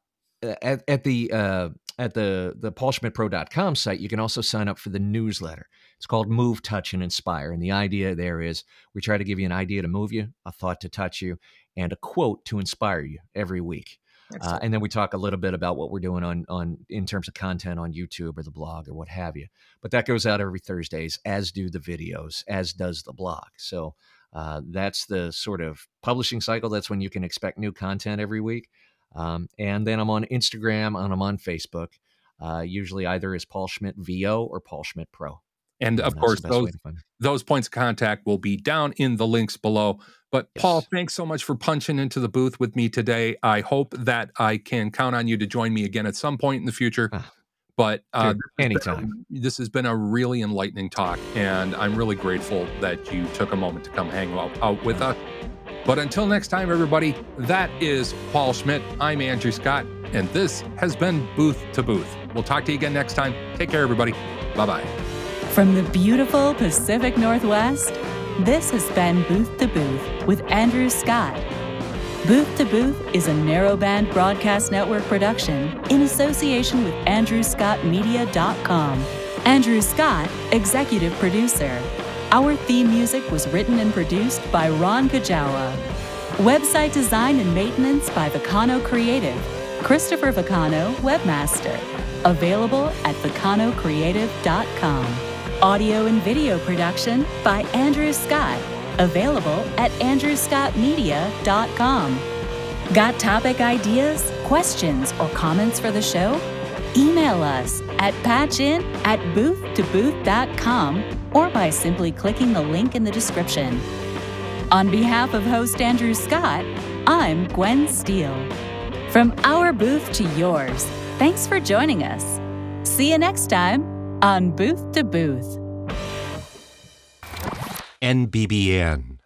[SPEAKER 3] at, at the uh, at the the paulschmidtpro.com site, you can also sign up for the newsletter. It's called Move, Touch, and Inspire. And the idea there is we try to give you an idea to move you, a thought to touch you, and a quote to inspire you every week. Uh, and then we talk a little bit about what we're doing on on in terms of content on YouTube or the blog or what have you. But that goes out every Thursdays, as do the videos, as does the blog. So uh, that's the sort of publishing cycle. That's when you can expect new content every week. Um, and then I'm on Instagram and I'm on Facebook. Uh, usually either as Paul Schmidt VO or Paul Schmidt Pro.
[SPEAKER 1] And of course,
[SPEAKER 3] the best way
[SPEAKER 1] those
[SPEAKER 3] to find me.
[SPEAKER 1] those points of contact will be down in the links below. But Paul, thanks so much for punching into the booth with me today. I hope that I can count on you to join me again at some point in the future.
[SPEAKER 3] Ah,
[SPEAKER 1] But uh,
[SPEAKER 3] Dude,
[SPEAKER 1] this has been a-
[SPEAKER 3] anytime.
[SPEAKER 1] this has been a really enlightening talk, and I'm really grateful that you took a moment to come hang out, out with us. But until next time, everybody, that is Paul Schmidt. I'm Andrew Scott, and this has been Booth to Booth. We'll talk to you again next time. Take care, everybody. Bye bye.
[SPEAKER 2] From the beautiful Pacific Northwest, this has been Booth to Booth with Andrew Scott. Booth to Booth is a narrowband broadcast network production in association with AndrewScottMedia.com. Andrew Scott, executive producer. Our theme music was written and produced by Ron Kajawa. Website design and maintenance by Vacano Creative. Christopher Vacano, webmaster. Available at vacanocreative.com. Audio and video production by Andrew Scott. Available at andrewscottmedia.com. Got topic ideas, questions, or comments for the show? Email us at patchin at booth2booth.com or by simply clicking the link in the description. On behalf of host Andrew Scott, I'm Gwen Steele. From our booth to yours, thanks for joining us. See you next time on Booth to Booth.
[SPEAKER 5] NBBN.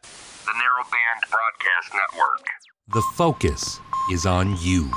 [SPEAKER 6] The Narrowband Broadcast Network.
[SPEAKER 5] The focus is on you.